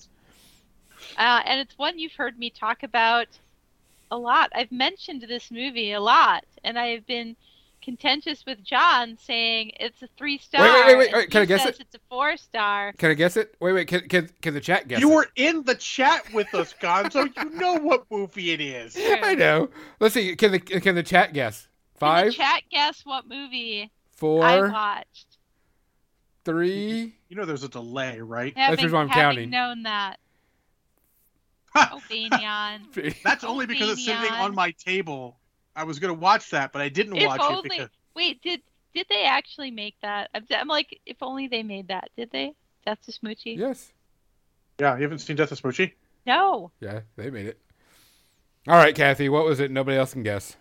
Uh, and it's one you've heard me talk about a lot. I've mentioned this movie a lot, and I've been contentious with John saying it's a three star. wait, wait, wait, and wait, can I guess it? It's a four star. Can I guess it? Wait, wait. Can can, can the chat guess? You it? were in the chat with us, Gonzo. [LAUGHS] you know what movie it is. I know. Let's see. Can the can the chat guess? Can Five, the chat guess what movie Four. I four, watched? three. You know there's a delay, right? That's Having, just what I'm having counting. known that. [LAUGHS] Ha! Oh, [LAUGHS] That's only because it's sitting on my table. I was gonna watch that, but I didn't If watch only- it because Wait, did did they actually make that? I'm, I'm like, if only they made that. Did they? Death to Smoochy? yes. yeah, you haven't seen Death of Smoochy. No. Yeah, they made it. All right, Kathy. What was it? Nobody else can guess.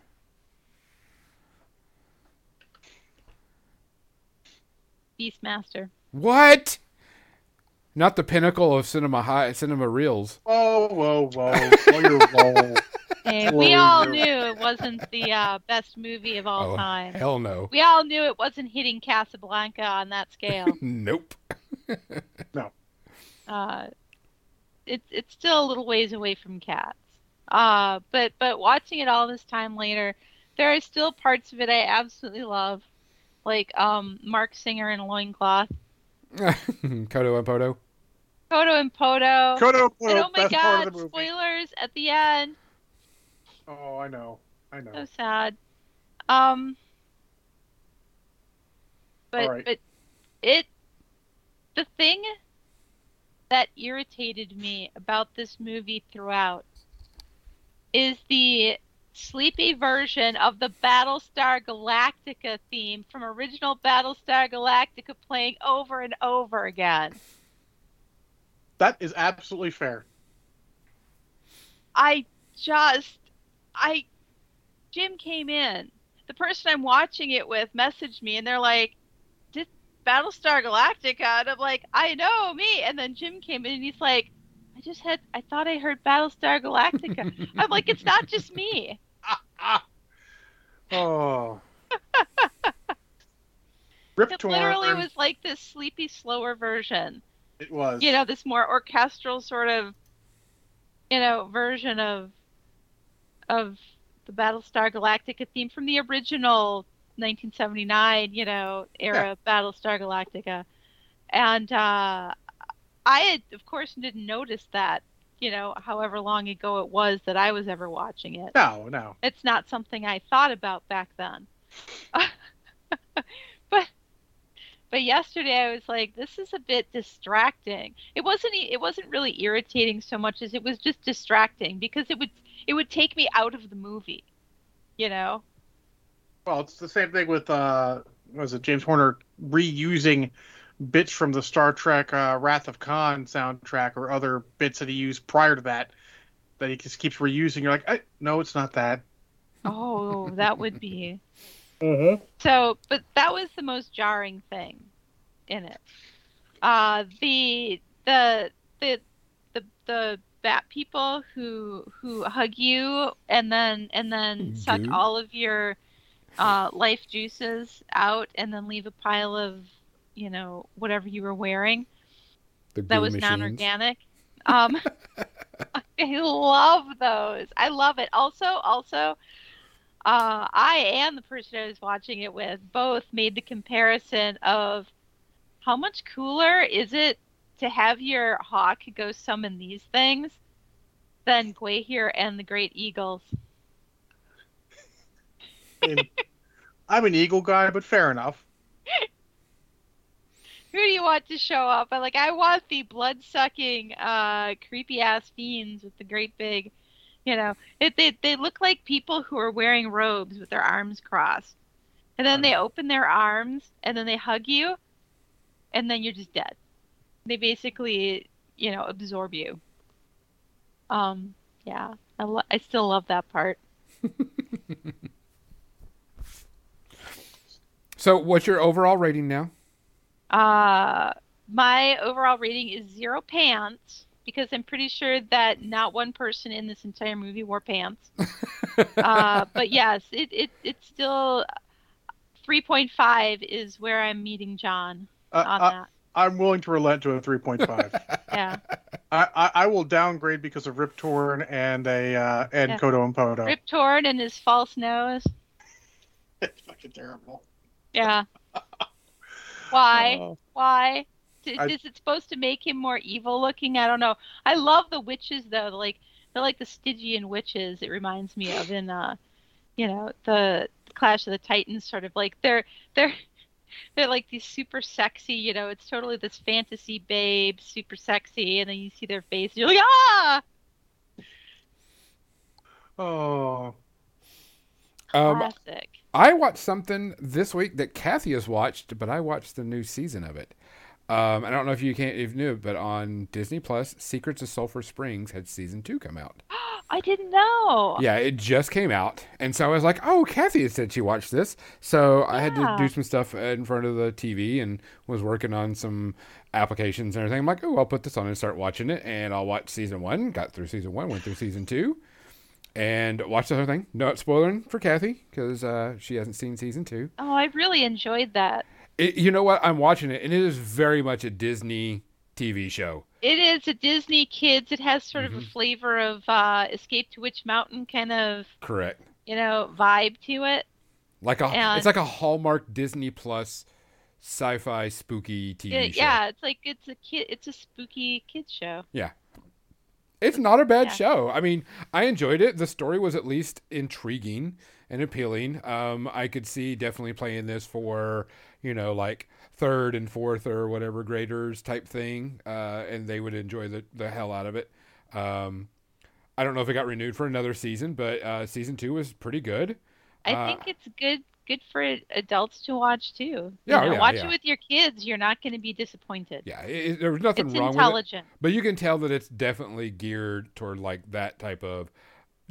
Beastmaster. What? Not the pinnacle of cinema high cinema reels. Whoa, whoa, whoa, whoa, you're. [LAUGHS] Hey, we all knew it wasn't the uh, best movie of all oh, time. hell no. We all knew it wasn't hitting Casablanca on that scale. [LAUGHS] Nope. [LAUGHS] uh, it's it's still a little ways away from Cats. Uh, but but watching it all this time later, there are still parts of it I absolutely love, like um Marc Singer in a loincloth, [LAUGHS] Kodo and Podo. Kodo and Podo. Kodo, and podo oh my god, of spoilers at the end. Oh, I know, I know. So sad. Um but Alright. but it the thing that irritated me about this movie throughout is the sleepy version of the Battlestar Galactica theme from original Battlestar Galactica playing over and over again. That is absolutely fair. I just I Jim came in. The person I'm watching it with messaged me and they're like, Did Battlestar Galactica? And I'm like, I know, me. And then Jim came in and he's like, I just had I thought I heard Battlestar Galactica. I'm like, it's not just me. [LAUGHS] Oh. Rip It Torn. literally was like this sleepy, slower version. It was. You know, this more orchestral sort of you know, version of of the Battlestar Galactica theme from the original 1979, you know, era Battlestar Galactica. And uh, I had, of course, didn't notice that, you know, however long ago it was that I was ever watching it. No, no. It's not something I thought about back then. [LAUGHS] but but yesterday I was like, this is a bit distracting. It wasn't it wasn't really irritating so much as it was just distracting because it would it would take me out of the movie. You know? Well, it's the same thing with uh, was it James Horner reusing bits from the Star Trek uh, Wrath of Khan soundtrack or other bits that he used prior to that that he just keeps reusing. You're like, I, no, it's not that. Oh, that would be. [LAUGHS] Mm-hmm. So, but that was the most jarring thing in it. Uh, the the the the the bat people who who hug you and then and then suck Goo. all of your uh, life juices out and then leave a pile of you know, whatever you were wearing The that was machines. non-organic. Um, [LAUGHS] I love those. I love it. Also, also, uh, I and the person I was watching it with both made the comparison of how much cooler is it to have your hawk go summon these things than Gwaihir and the Great Eagles. I'm an eagle guy, but fair enough. [LAUGHS] Who do you want to show up? I like I want the blood sucking, uh, creepy ass fiends with the great big, you know, it, they they look like people who are wearing robes with their arms crossed, and then they open their arms and then they hug you, and then you're just dead. They basically, you know, absorb you. Um, yeah, I lo- I still love that part. [LAUGHS] So, what's your overall rating now? Uh, my overall rating is zero pants because I'm pretty sure that not one person in this entire movie wore pants. [LAUGHS] uh, but yes, it, it it's still 3.5 is where I'm meeting John Uh, on I, that. I'm willing to relent to a 3.5. [LAUGHS] Yeah, I, I, I will downgrade because of Rip Torn and a uh, and Yeah. Kodo and Podo. Rip Torn and his false nose. It's [LAUGHS] fucking terrible. Yeah. Why? Oh. Why? D- I- Is it supposed to make him more evil looking? I don't know. I love the witches though. Like they're like the Stygian witches. It reminds me of in uh, you know, the Clash of the Titans. Sort of like they're they're [LAUGHS] they're like these super sexy. You know, it's totally this fantasy babe, super sexy, and then you see their face, and you're like, ah, oh. Um, classic. I watched something this week that Kathy has watched, but I watched the new season of it. Um, I don't know if you can't if knew, but on Disney Plus, Secrets of Sulphur Springs had season two come out. [GASPS] I didn't know. Yeah, it just came out, and so I was like, "Oh, Kathy had said she watched this." So I had to do some stuff in front of the TV and was working on some applications and everything. I'm like, "Oh, I'll put this on and start watching it," and I'll watch season one. Got through season one, went through season two, and watch the whole thing. Not spoiling for Kathy because uh, she hasn't seen season two. Oh, I really enjoyed that. It, you know what? I'm watching it, and it is very much a Disney TV show. It is a Disney kids. It has sort of a Mhm. flavor of uh, Escape to Witch Mountain kind of, Correct. you know, vibe to it. Like a, And- it's like a Hallmark Disney Plus sci-fi spooky TV It- show. yeah, it's like it's a kid. It's a spooky kids show. It's not a bad Yeah. show. I mean, I enjoyed it. The story was at least intriguing and appealing. Um, I could see definitely playing this for, you know, like third and fourth or whatever graders type thing, uh, and they would enjoy the, the hell out of it. Um, I don't know if it got renewed for another season, but uh, season two was pretty good. I Uh, think it's good good for adults to watch too. You Yeah, know, yeah, watch yeah. it with your kids. You're not going to be disappointed. Yeah, it, it- there was nothing it's wrong with it. intelligent. But you can tell that it's definitely geared toward like that type of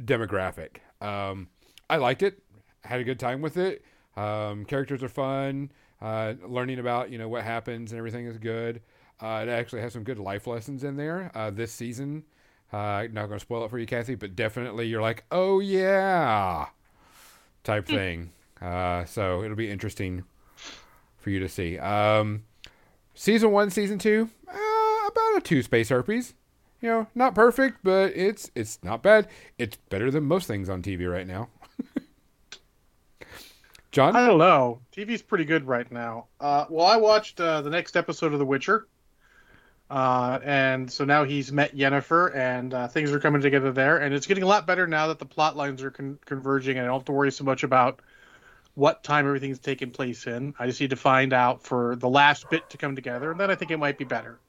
demographic. Um, I liked it. Had a good time with it. Um, characters are fun. Uh, learning about you know what happens and everything is good. Uh, it actually has some good life lessons in there. Uh, this season, uh, not going to spoil it for you, Kathy, but definitely you're like, oh yeah, type thing. Uh, so it'll be interesting for you to see. Um, season one, season two, uh, about a two space herpes. You know, not perfect, but it's it's not bad. It's better than most things on TV right now. [LAUGHS] John, I don't know. TV's pretty good right now. Uh, well, I watched uh, the next episode of The Witcher, uh, and so now he's met Yennefer, and uh, things are coming together there, and it's getting a lot better now that the plot lines are con- converging, and I don't have to worry so much about what time everything's taking place in. I just need to find out for the last bit to come together, and then I think it might be better.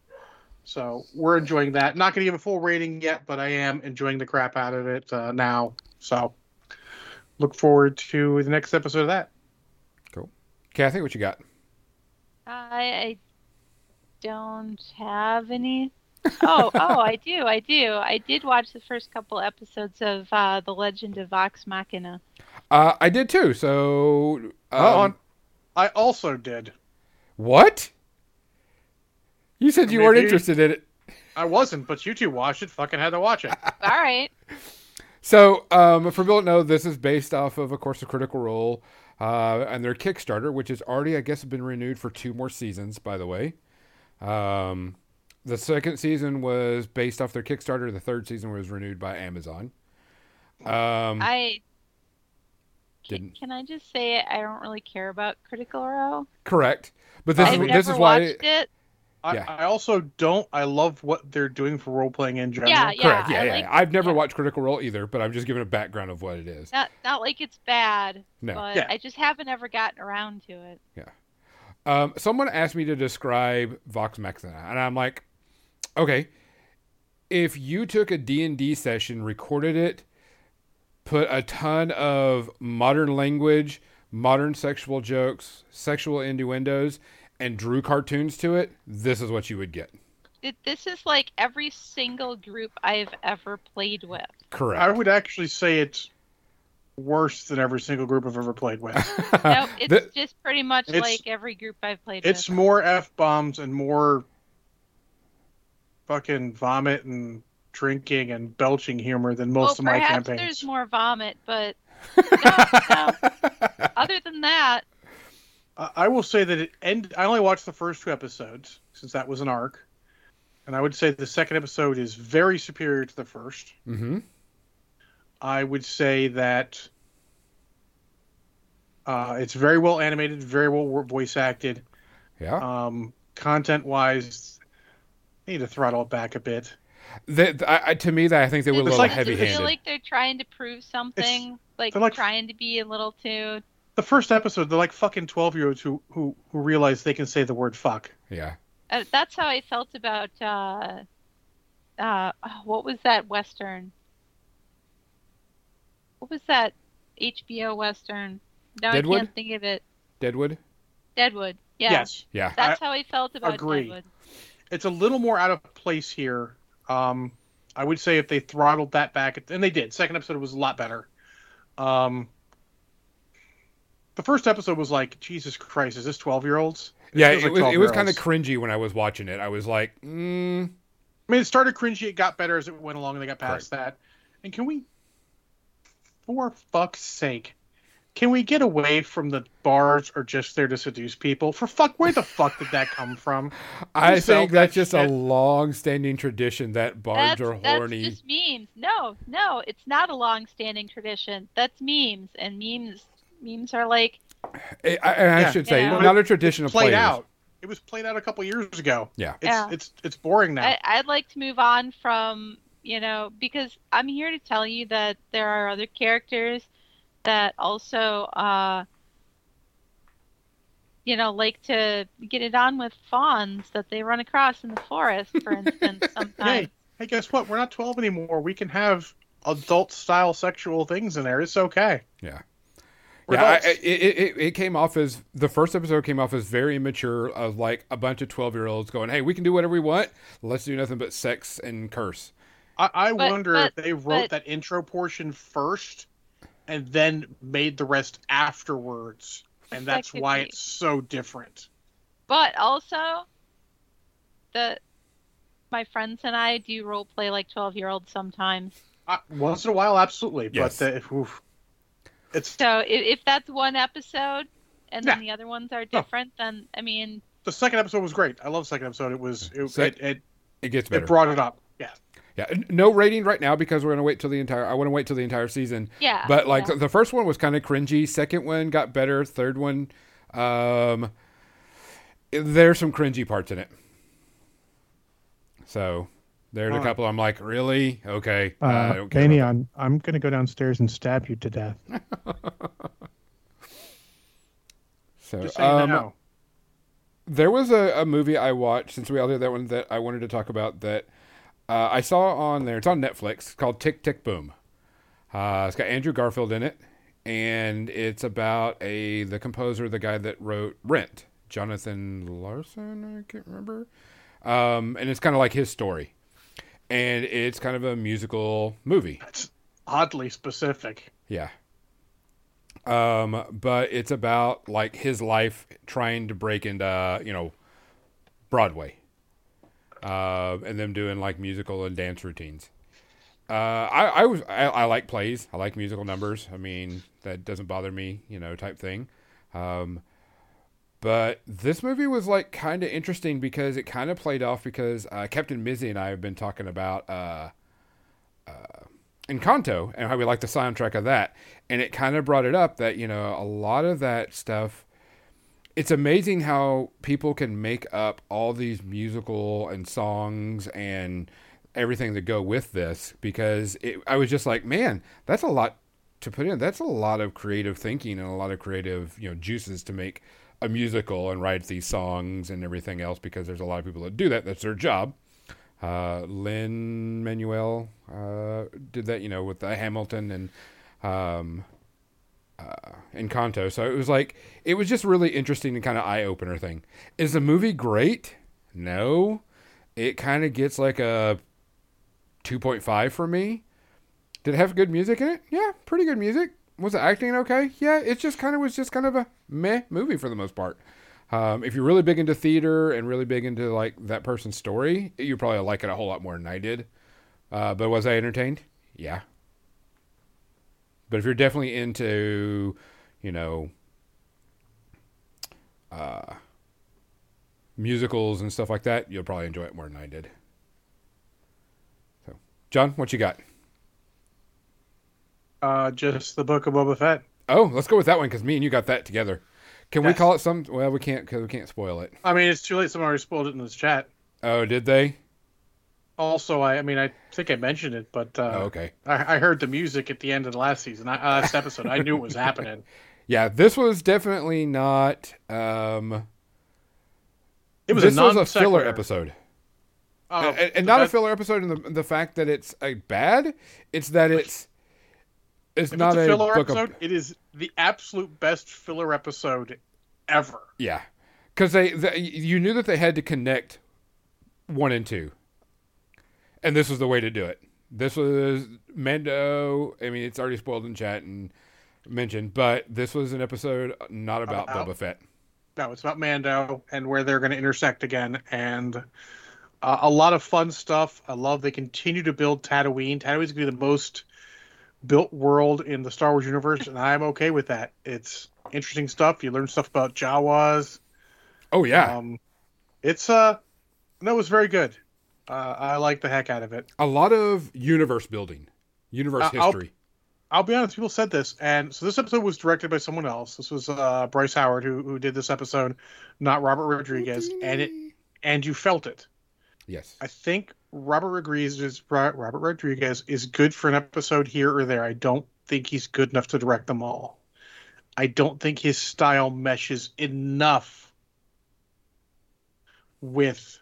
So we're enjoying that. Not going to give a full rating yet, but I am enjoying the crap out of it uh, now. So look forward to the next episode of that. Cool. Kathy, what you got? I, I don't have any. [LAUGHS] Oh, oh, I do, I do. I did watch the first couple episodes of uh, The Legend of Vox Machina. Uh, I did too. So, um, on. I also did. what? You said you weren't interested in it. I wasn't, but you two watched it. Fucking had to watch it. [LAUGHS] All right. So, um, for people that know, this is based off of, of course, a Critical Role uh, and their Kickstarter, which has already, I guess, been renewed for two more seasons. By the way, um, the second season was based off their Kickstarter. The third season was renewed by Amazon. Um, I can, Didn't- can I just say it? I don't really care about Critical Role. correct, but this I've is never this is why. watched it. I, Yeah. I also don't. I love what they're doing for role playing in general. Yeah, yeah. Correct. Yeah, I yeah. like- yeah. I've never yeah. watched Critical Role either, but I'm just giving a background of what it is. Not not like it's bad, No. but Yeah. I just haven't ever gotten around to it. Um, someone asked me to describe Vox Machina, and I'm like, okay, if you took a D&D session, recorded it, put a ton of modern language, modern sexual jokes, sexual innuendos, and drew cartoons to it, this is what you would get. it. This is like every single group I've ever played with. Correct. I would actually say it's worse than every single group I've ever played with. [LAUGHS] nope, it's the, just pretty much like every group I've played it's with. more F bombs and more fucking vomit and drinking and belching humor than most well, of my campaigns. There's more vomit, but [LAUGHS] no, no. other than that. I will say that it ended. I only watched the first two episodes since that was an arc, and I would say the second episode is very superior to the 1st I would say that uh, it's very well animated, very well voice acted. Yeah. Um, content wise, need to throttle it back a bit. That- I, I- to me, that I think they were a little like- heavy handed. I feel like they're trying to prove something, like, they're like- trying to be a little too. The first episode, they're like fucking twelve year olds who who who realize they can say the word fuck. yeah. Uh, that's how I felt about uh, uh, what was that western? What was that HBO western? No, Deadwood? I can't think of it. Deadwood? Deadwood. Yeah, Yes, Yeah. that's how I felt about agree. Deadwood. it's a little more out of place here. Um, I would say if they throttled that back, and they did. Second episode was a lot better. Um, the first episode was like, Jesus Christ, is this twelve year olds? Yeah, feels it like was, it was kind of cringy when I was watching it. I was like, mm, I mean, it started cringy. It got better as it went along, and they got past that. And can we, for fuck's sake, can we get away from the bars are just there to seduce people? For fuck, where the fuck did that come from? [LAUGHS] I Who felt think that's that just shit? a long-standing tradition that bars That's, are horny. that's just memes. No, no, it's not a long-standing tradition. That's memes, and memes, memes are like I, I, I Yeah. should say Yeah. not a tradition of played players. out. It was played out a couple years ago. Yeah. It's Yeah. it's it's boring now. I, I'd like to move on from, you know, because I'm here to tell you that there are other characters that also, uh, you know, like to get it on with fawns that they run across in the forest, for [LAUGHS] instance, sometimes. hey, hey, guess what? We're not 12 anymore. We can have adult style sexual things in there. It's okay. Yeah. We're yeah, I, adults. it, it, it- it came off as the first episode came off as very immature, of like a bunch of twelve year olds going, "Hey, we can do whatever we want. Let's do nothing but sex and curse." I, I But- wonder but- if they wrote but- that intro portion first and then made the rest afterwards. And that's could why be. it's so different. But also, the my friends and I do role play like 12 year olds sometimes. Uh, once in a while, absolutely. Yes. But the, oof. it's So if, if that's one episode and then Yeah. the other ones are different, then I mean, the second episode was great. I love the second episode. It was it, Sec- it, it, It gets it brought it up. Yeah. yeah, no rating right now because we're gonna wait till the entire. I want to wait till the entire season. yeah. But like yeah. the first one was kind of cringy. Second one got better. Third one, um, there's some cringy parts in it. So there's a couple. I'm like, really? Okay. I Uh, Danny, I'm, I'm going to go downstairs and stab you to death. [LAUGHS] So, Just saying um, now. there was a, a movie I watched since we all did that one that I wanted to talk about that uh, I saw on there. It's on Netflix it's called Tick Tick Boom. Uh, it's got Andrew Garfield in it, and it's about a the composer, the guy that wrote Rent, Jonathan Larson. I can't remember. Um, and it's kind of like his story, and it's kind of a musical movie. That's oddly specific. Yeah. Um, but it's about like his life trying to break into you know Broadway, uh, and them doing like musical and dance routines. Uh, I I was I, I like plays. I like musical numbers. I mean that doesn't bother me, you know, type thing. Um, but this movie was like kind of interesting because it kind of played off because uh, Captain Mizzy and I have been talking about uh, uh, Encanto and how we like the soundtrack of that, and it kind of brought it up that you know a lot of that stuff. It's amazing how people can make up all these musical and songs and everything that go with this because it, I was just like, man, that's a lot to put in. That's a lot of creative thinking and a lot of creative you know juices to make a musical and write these songs and everything else because there's a lot of people that do that. That's their job. Uh, Lin Manuel uh, did that, you know, with the Hamilton and um, uh, Encanto. So it was like it was just really interesting and kind of eye opener thing. Is the movie great? No, it kind of gets like a two point five for me. Did it have good music in it? Yeah, pretty good music. Was the acting okay? Yeah, it just kind of was just kind of a meh movie for the most part. Um, if you're really big into theater and really big into like that person's story, you probably like it a whole lot more than I did. Uh, but was I entertained? Yeah. But if you're definitely into, you know, uh, musicals and stuff like that, you'll probably enjoy it more than I did. So, John, what you got? Uh, just the Book of Boba Fett. Oh, let's go with that one because me and you got that together. Can we call it some? Well, we can't because we can't spoil it. I mean, it's too late. Someone already spoiled it in this chat. Oh, did they? Also, I, I mean, I think I mentioned it, but uh, oh, okay. I, I heard the music at the end of the last season, uh, last episode. I knew it was happening. [LAUGHS] Yeah, this was definitely not. Um, It was this a was a filler episode, Oh, and, and not a filler episode in the the fact that it's a bad. It's that it's it's not it's a a filler book episode, of it is the absolute best filler episode ever. yeah, because they, they you knew that they had to connect one and two, and this was the way to do it. This was Mando. I mean, it's already spoiled in chat and mentioned, but this was an episode not about, About- Boba Fett. No, it's about Mando and where they're going to intersect again, and uh, a lot of fun stuff. I love they continue to build Tatooine. Tatooine's going to be the most built world in the Star Wars universe, and I'm okay with that. It's interesting stuff. You learn stuff about Jawas. Oh yeah, Um, it's uh, no, it was very good. Uh, I like the heck out of it. a lot of universe building, universe Uh, I'll- history. I'll be honest, people said this, and so this episode was directed by someone else. This was uh, Bryce Howard who who did this episode, not Robert Rodriguez, and it and you felt it. yes, I think Robert Rodriguez is Robert Rodriguez is good for an episode here or there. I don't think he's good enough to direct them all. I don't think his style meshes enough with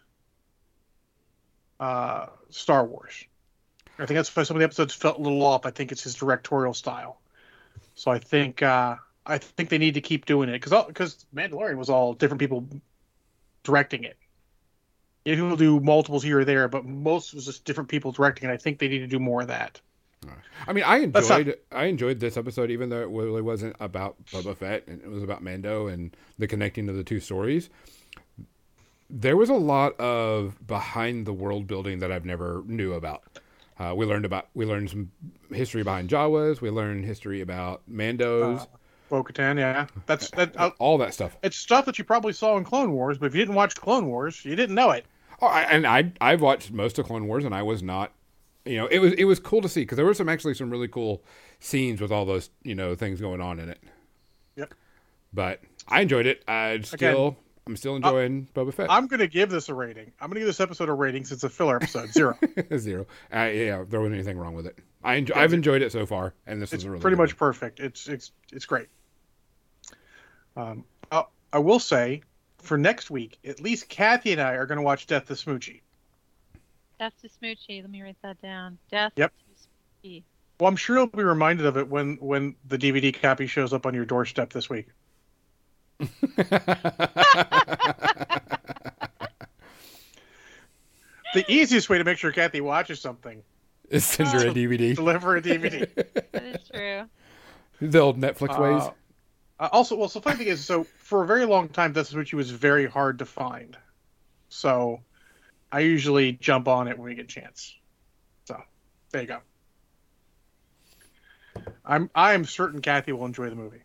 uh, Star Wars. I think that's why some of the episodes felt a little off. I think it's his directorial style. So I think uh, I think they need to keep doing it because because Mandalorian was all different people directing it. Yeah, people do multiples here or there, but most was just different people directing it. I think they need to do more of that. I mean, I That's not- enjoyed I enjoyed this episode, even though it really wasn't about Boba Fett and it was about Mando and the connecting of the two stories. There was a lot of behind the world building that I've never knew about. Uh, we learned about we learned some history behind Jawas. We learned history about Mandos, Uh, Bo-Katan, yeah, that's that. Uh, all that stuff. it's stuff that you probably saw in Clone Wars, but if you didn't watch Clone Wars, you didn't know it. Oh, I, and I I've watched most of Clone Wars, and I was not, you know, it was it was cool to see because there were some actually some really cool scenes with all those you know things going on in it. Yep. But I enjoyed it. I still I'm still enjoying Boba Fett. I'm gonna give this a rating. I'm gonna give this episode a rating since it's a filler episode, zero. [LAUGHS] Zero. Uh, yeah, there wasn't anything wrong with it. I enjoy, I've enjoyed it so far, and this it's is really pretty good much perfect. It's it's it's great. Um, I, I will say, for next week, at least Kathy and I are gonna watch Death to Smoochy. Death to Smoochy. Let me write that down. Death Yep. to Smoochy. Well, I'm sure you'll be reminded of it when when the DVD copy shows up on your doorstep this week. [LAUGHS] The easiest way to make sure Kathy watches something: [LAUGHS] is send her a [LAUGHS] DVD. deliver a DVD. That is true. The old Netflix ways. Uh, uh, also, well, so the funny thing is, so for a very long time, Death Smoochy was very hard to find. So I usually jump on it when we get a chance. So there you go. I'm I am certain Kathy will enjoy the movie,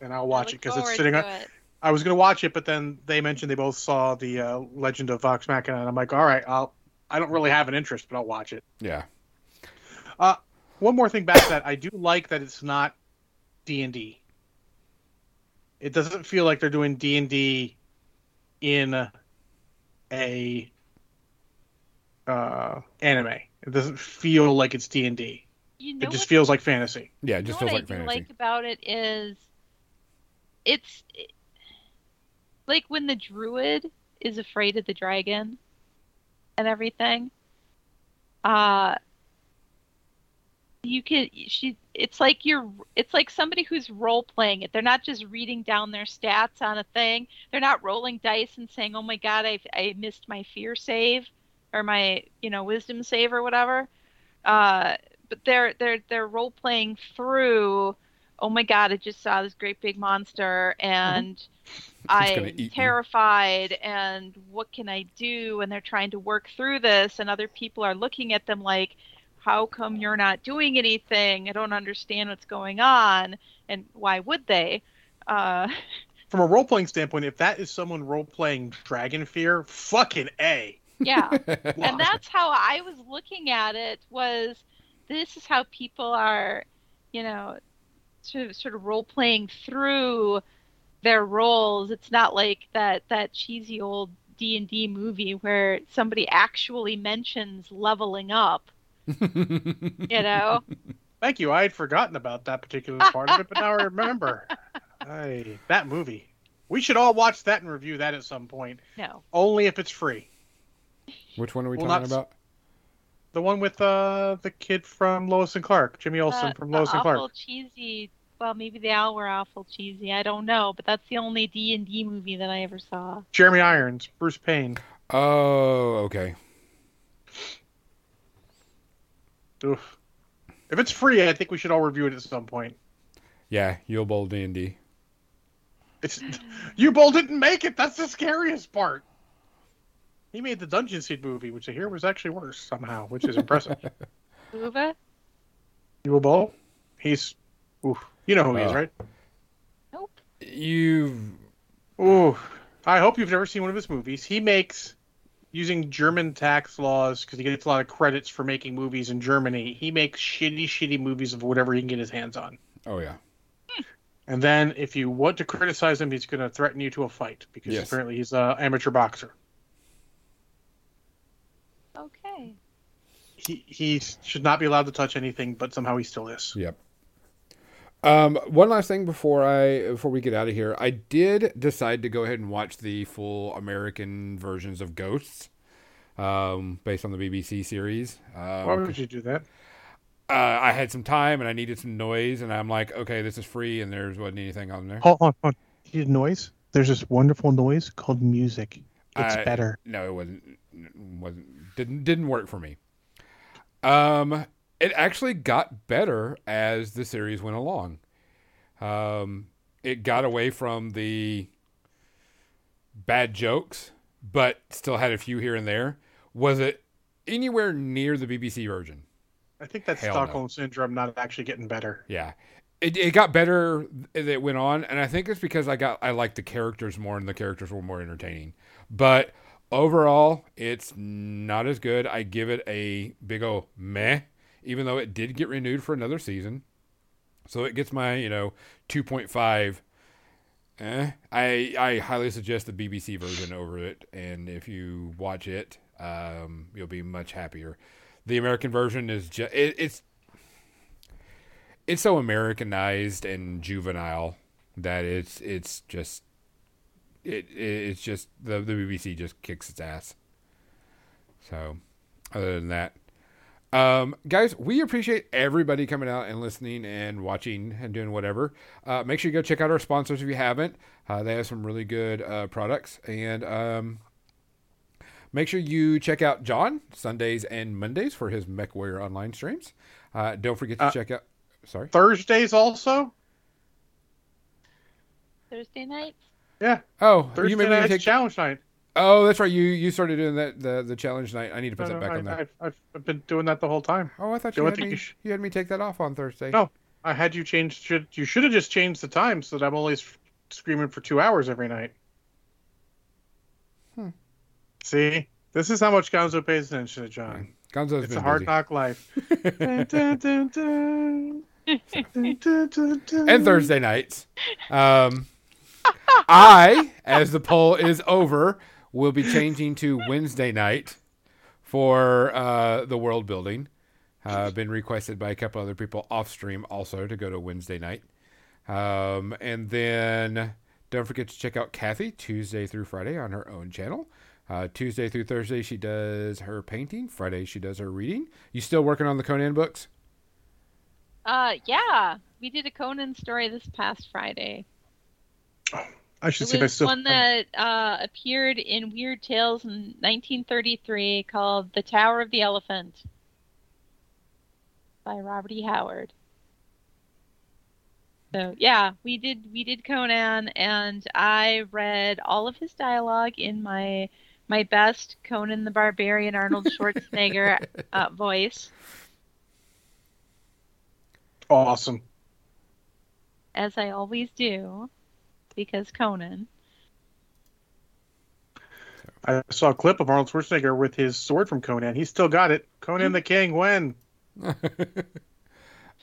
and I'll watch it because it's sitting to on. it. I was gonna watch it, but then they mentioned they both saw the uh, Legend of Vox Machina, and I'm like, all right, I'll. I don't really have an interest, but I'll watch it. Yeah. One more thing back to that, I do like that it's not D and D. It doesn't feel like they're doing D and D in a uh, anime. It doesn't feel like it's D and D. You know It just feels like fantasy. Yeah, it You just know feels what like I do fantasy. like about it is it's like when the druid is afraid of the dragon and everything. Uh you can she it's like you're it's like somebody who's role playing it. They're not just reading down their stats on a thing. They're not rolling dice and saying, "Oh my god, I I missed my fear save or my, you know, wisdom save or whatever." Uh but they're they're they're role playing through oh my god i just saw this great big monster and Mm-hmm. i'm eat me." terrified and what can i do and they're trying to work through this and other people are looking at them like how come you're not doing anything i don't understand what's going on and why would they uh [LAUGHS] From a role playing standpoint, if that is someone role playing Dragon Fear, fucking a. yeah [LAUGHS] and that's how I was looking at it was this is how people are, you know, sort of, sort of role playing through their roles. It's not like that that cheesy old D and D movie where somebody actually mentions leveling up. [LAUGHS] You know, Thank you. I had forgotten about that particular part of it, but now I remember. [LAUGHS] Hey, that movie. We should all watch that and review that at some point. no, Only if it's free. Which one are we Well, talking not- about? The one with uh, the kid from Lois and Clark, Jimmy Olsen the, from the Lois and awful Clark. cheesy. Well, maybe they all were awful cheesy. I don't know, but that's the only D and D movie that I ever saw. Jeremy Irons, Bruce Payne. Oh, okay. Oof. If it's free, I think we should all review it at some point. Yeah, Uwe Boll D and D. It's [LAUGHS] you both didn't make it. That's the scariest part. He made the Dungeon Siege movie, which I hear was actually worse somehow, which is impressive. [LAUGHS] Uva? you Bowl? He's, oof. You know who he is, Oh. right? Nope. You've Ooh. I hope you've never seen one of his movies. He makes, using German tax laws, because he gets a lot of credits for making movies in Germany, he makes shitty, shitty movies of whatever he can get his hands on. oh yeah. Hmm. And then if you want to criticize him, he's going to threaten you to a fight because Yes. apparently he's an amateur boxer. Okay. He, he should not be allowed to touch anything, but somehow he still is. Yep. Um, one last thing before I before we get out of here, I did decide to go ahead and watch the full American versions of Ghosts, um, based on the BBC series. Um, Why would you do that? uh, I had some time and I needed some noise, and I'm like, okay, this is free, and there wasn't anything on there. Hold on, hold on. You need noise? There's this wonderful noise called music. It's I- better. No, it wasn't. wasn't didn't didn't work for me. Um, it actually got better as the series went along. Um, it got away from the bad jokes, but still had a few here and there. Was it anywhere near the BBC version? I think that's Hell no. Stockholm syndrome not actually getting better. Yeah. It, it got better as it went on, and I think it's because I got I liked the characters more, and the characters were more entertaining. But overall, it's not as good. I give it a big ol' meh, even though it did get renewed for another season. So it gets my you know two point five. Eh, I I highly suggest the BBC version over it, and if you watch it, um, you'll be much happier. The American version is just it, it's it's so Americanized and juvenile that it's it's just it it's just the the BBC just kicks its ass. So, other than that, um, guys, we appreciate everybody coming out and listening and watching and doing whatever. Uh, make sure you go check out our sponsors if you haven't. Uh, they have some really good uh, products and. Um, Make sure you check out John Sundays and Mondays for his MechWarrior online streams. Uh, don't forget to Uh, check out. Sorry. Thursdays also? Thursday night? Yeah. Oh, Thursday you made me night's take. challenge night. Oh, that's right. You you started doing that the the challenge night. I need to put No, that no, back I, on there. I've, I've, I've been doing that the whole time. Oh, I thought you had me. you sh- You had me take that off on Thursday. No. I had you change. Should you should have just changed the time so that I'm only screaming for two hours every night. Hmm. See, this is how much Gonzo pays attention to John. Gonzo's It's a hard busy. knock life. Dun, dun, dun. and Thursday nights. Um, I, as the poll is over, will be changing to Wednesday night for uh, the world building. Uh, been requested by a couple other people off stream also to go to Wednesday night. Um, and then don't forget to check out Kathy Tuesday through Friday on her own channel. Uh, Tuesday through Thursday, she does her painting. Friday, she does her reading. You still working on the Conan books? Uh, yeah, we did a Conan story this past Friday. I should It see if I was still. one that uh, appeared in Weird Tales in 1933 called The Tower of the Elephant by Robert E. Howard. So yeah, we did we did Conan and I read all of his dialogue in my my best Conan the Barbarian Arnold [LAUGHS] Schwarzenegger uh, voice Awesome. as I always do because Conan. I saw a clip of Arnold Schwarzenegger with his sword from Conan. He's still got it. Conan the King. When? [LAUGHS]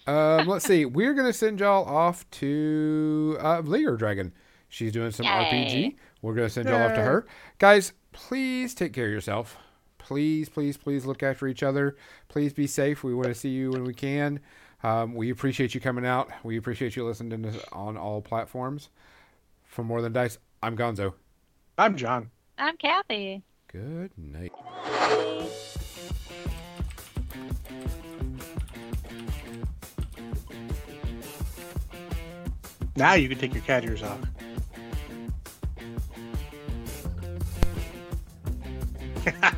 um, let's see. We're gonna send y'all off to uh, Leader Dragon. She's doing some Yay. RPG. We're gonna send y'all off to her, guys. Please take care of yourself. Please, please, please look after each other. Please be safe. We want to see you when we can. Um, we appreciate you coming out. We appreciate you listening to us on all platforms from More Than Dice. I'm Gonzo. I'm John. I'm Kathy. Good night. Now you can take your cat ears off. [LAUGHS]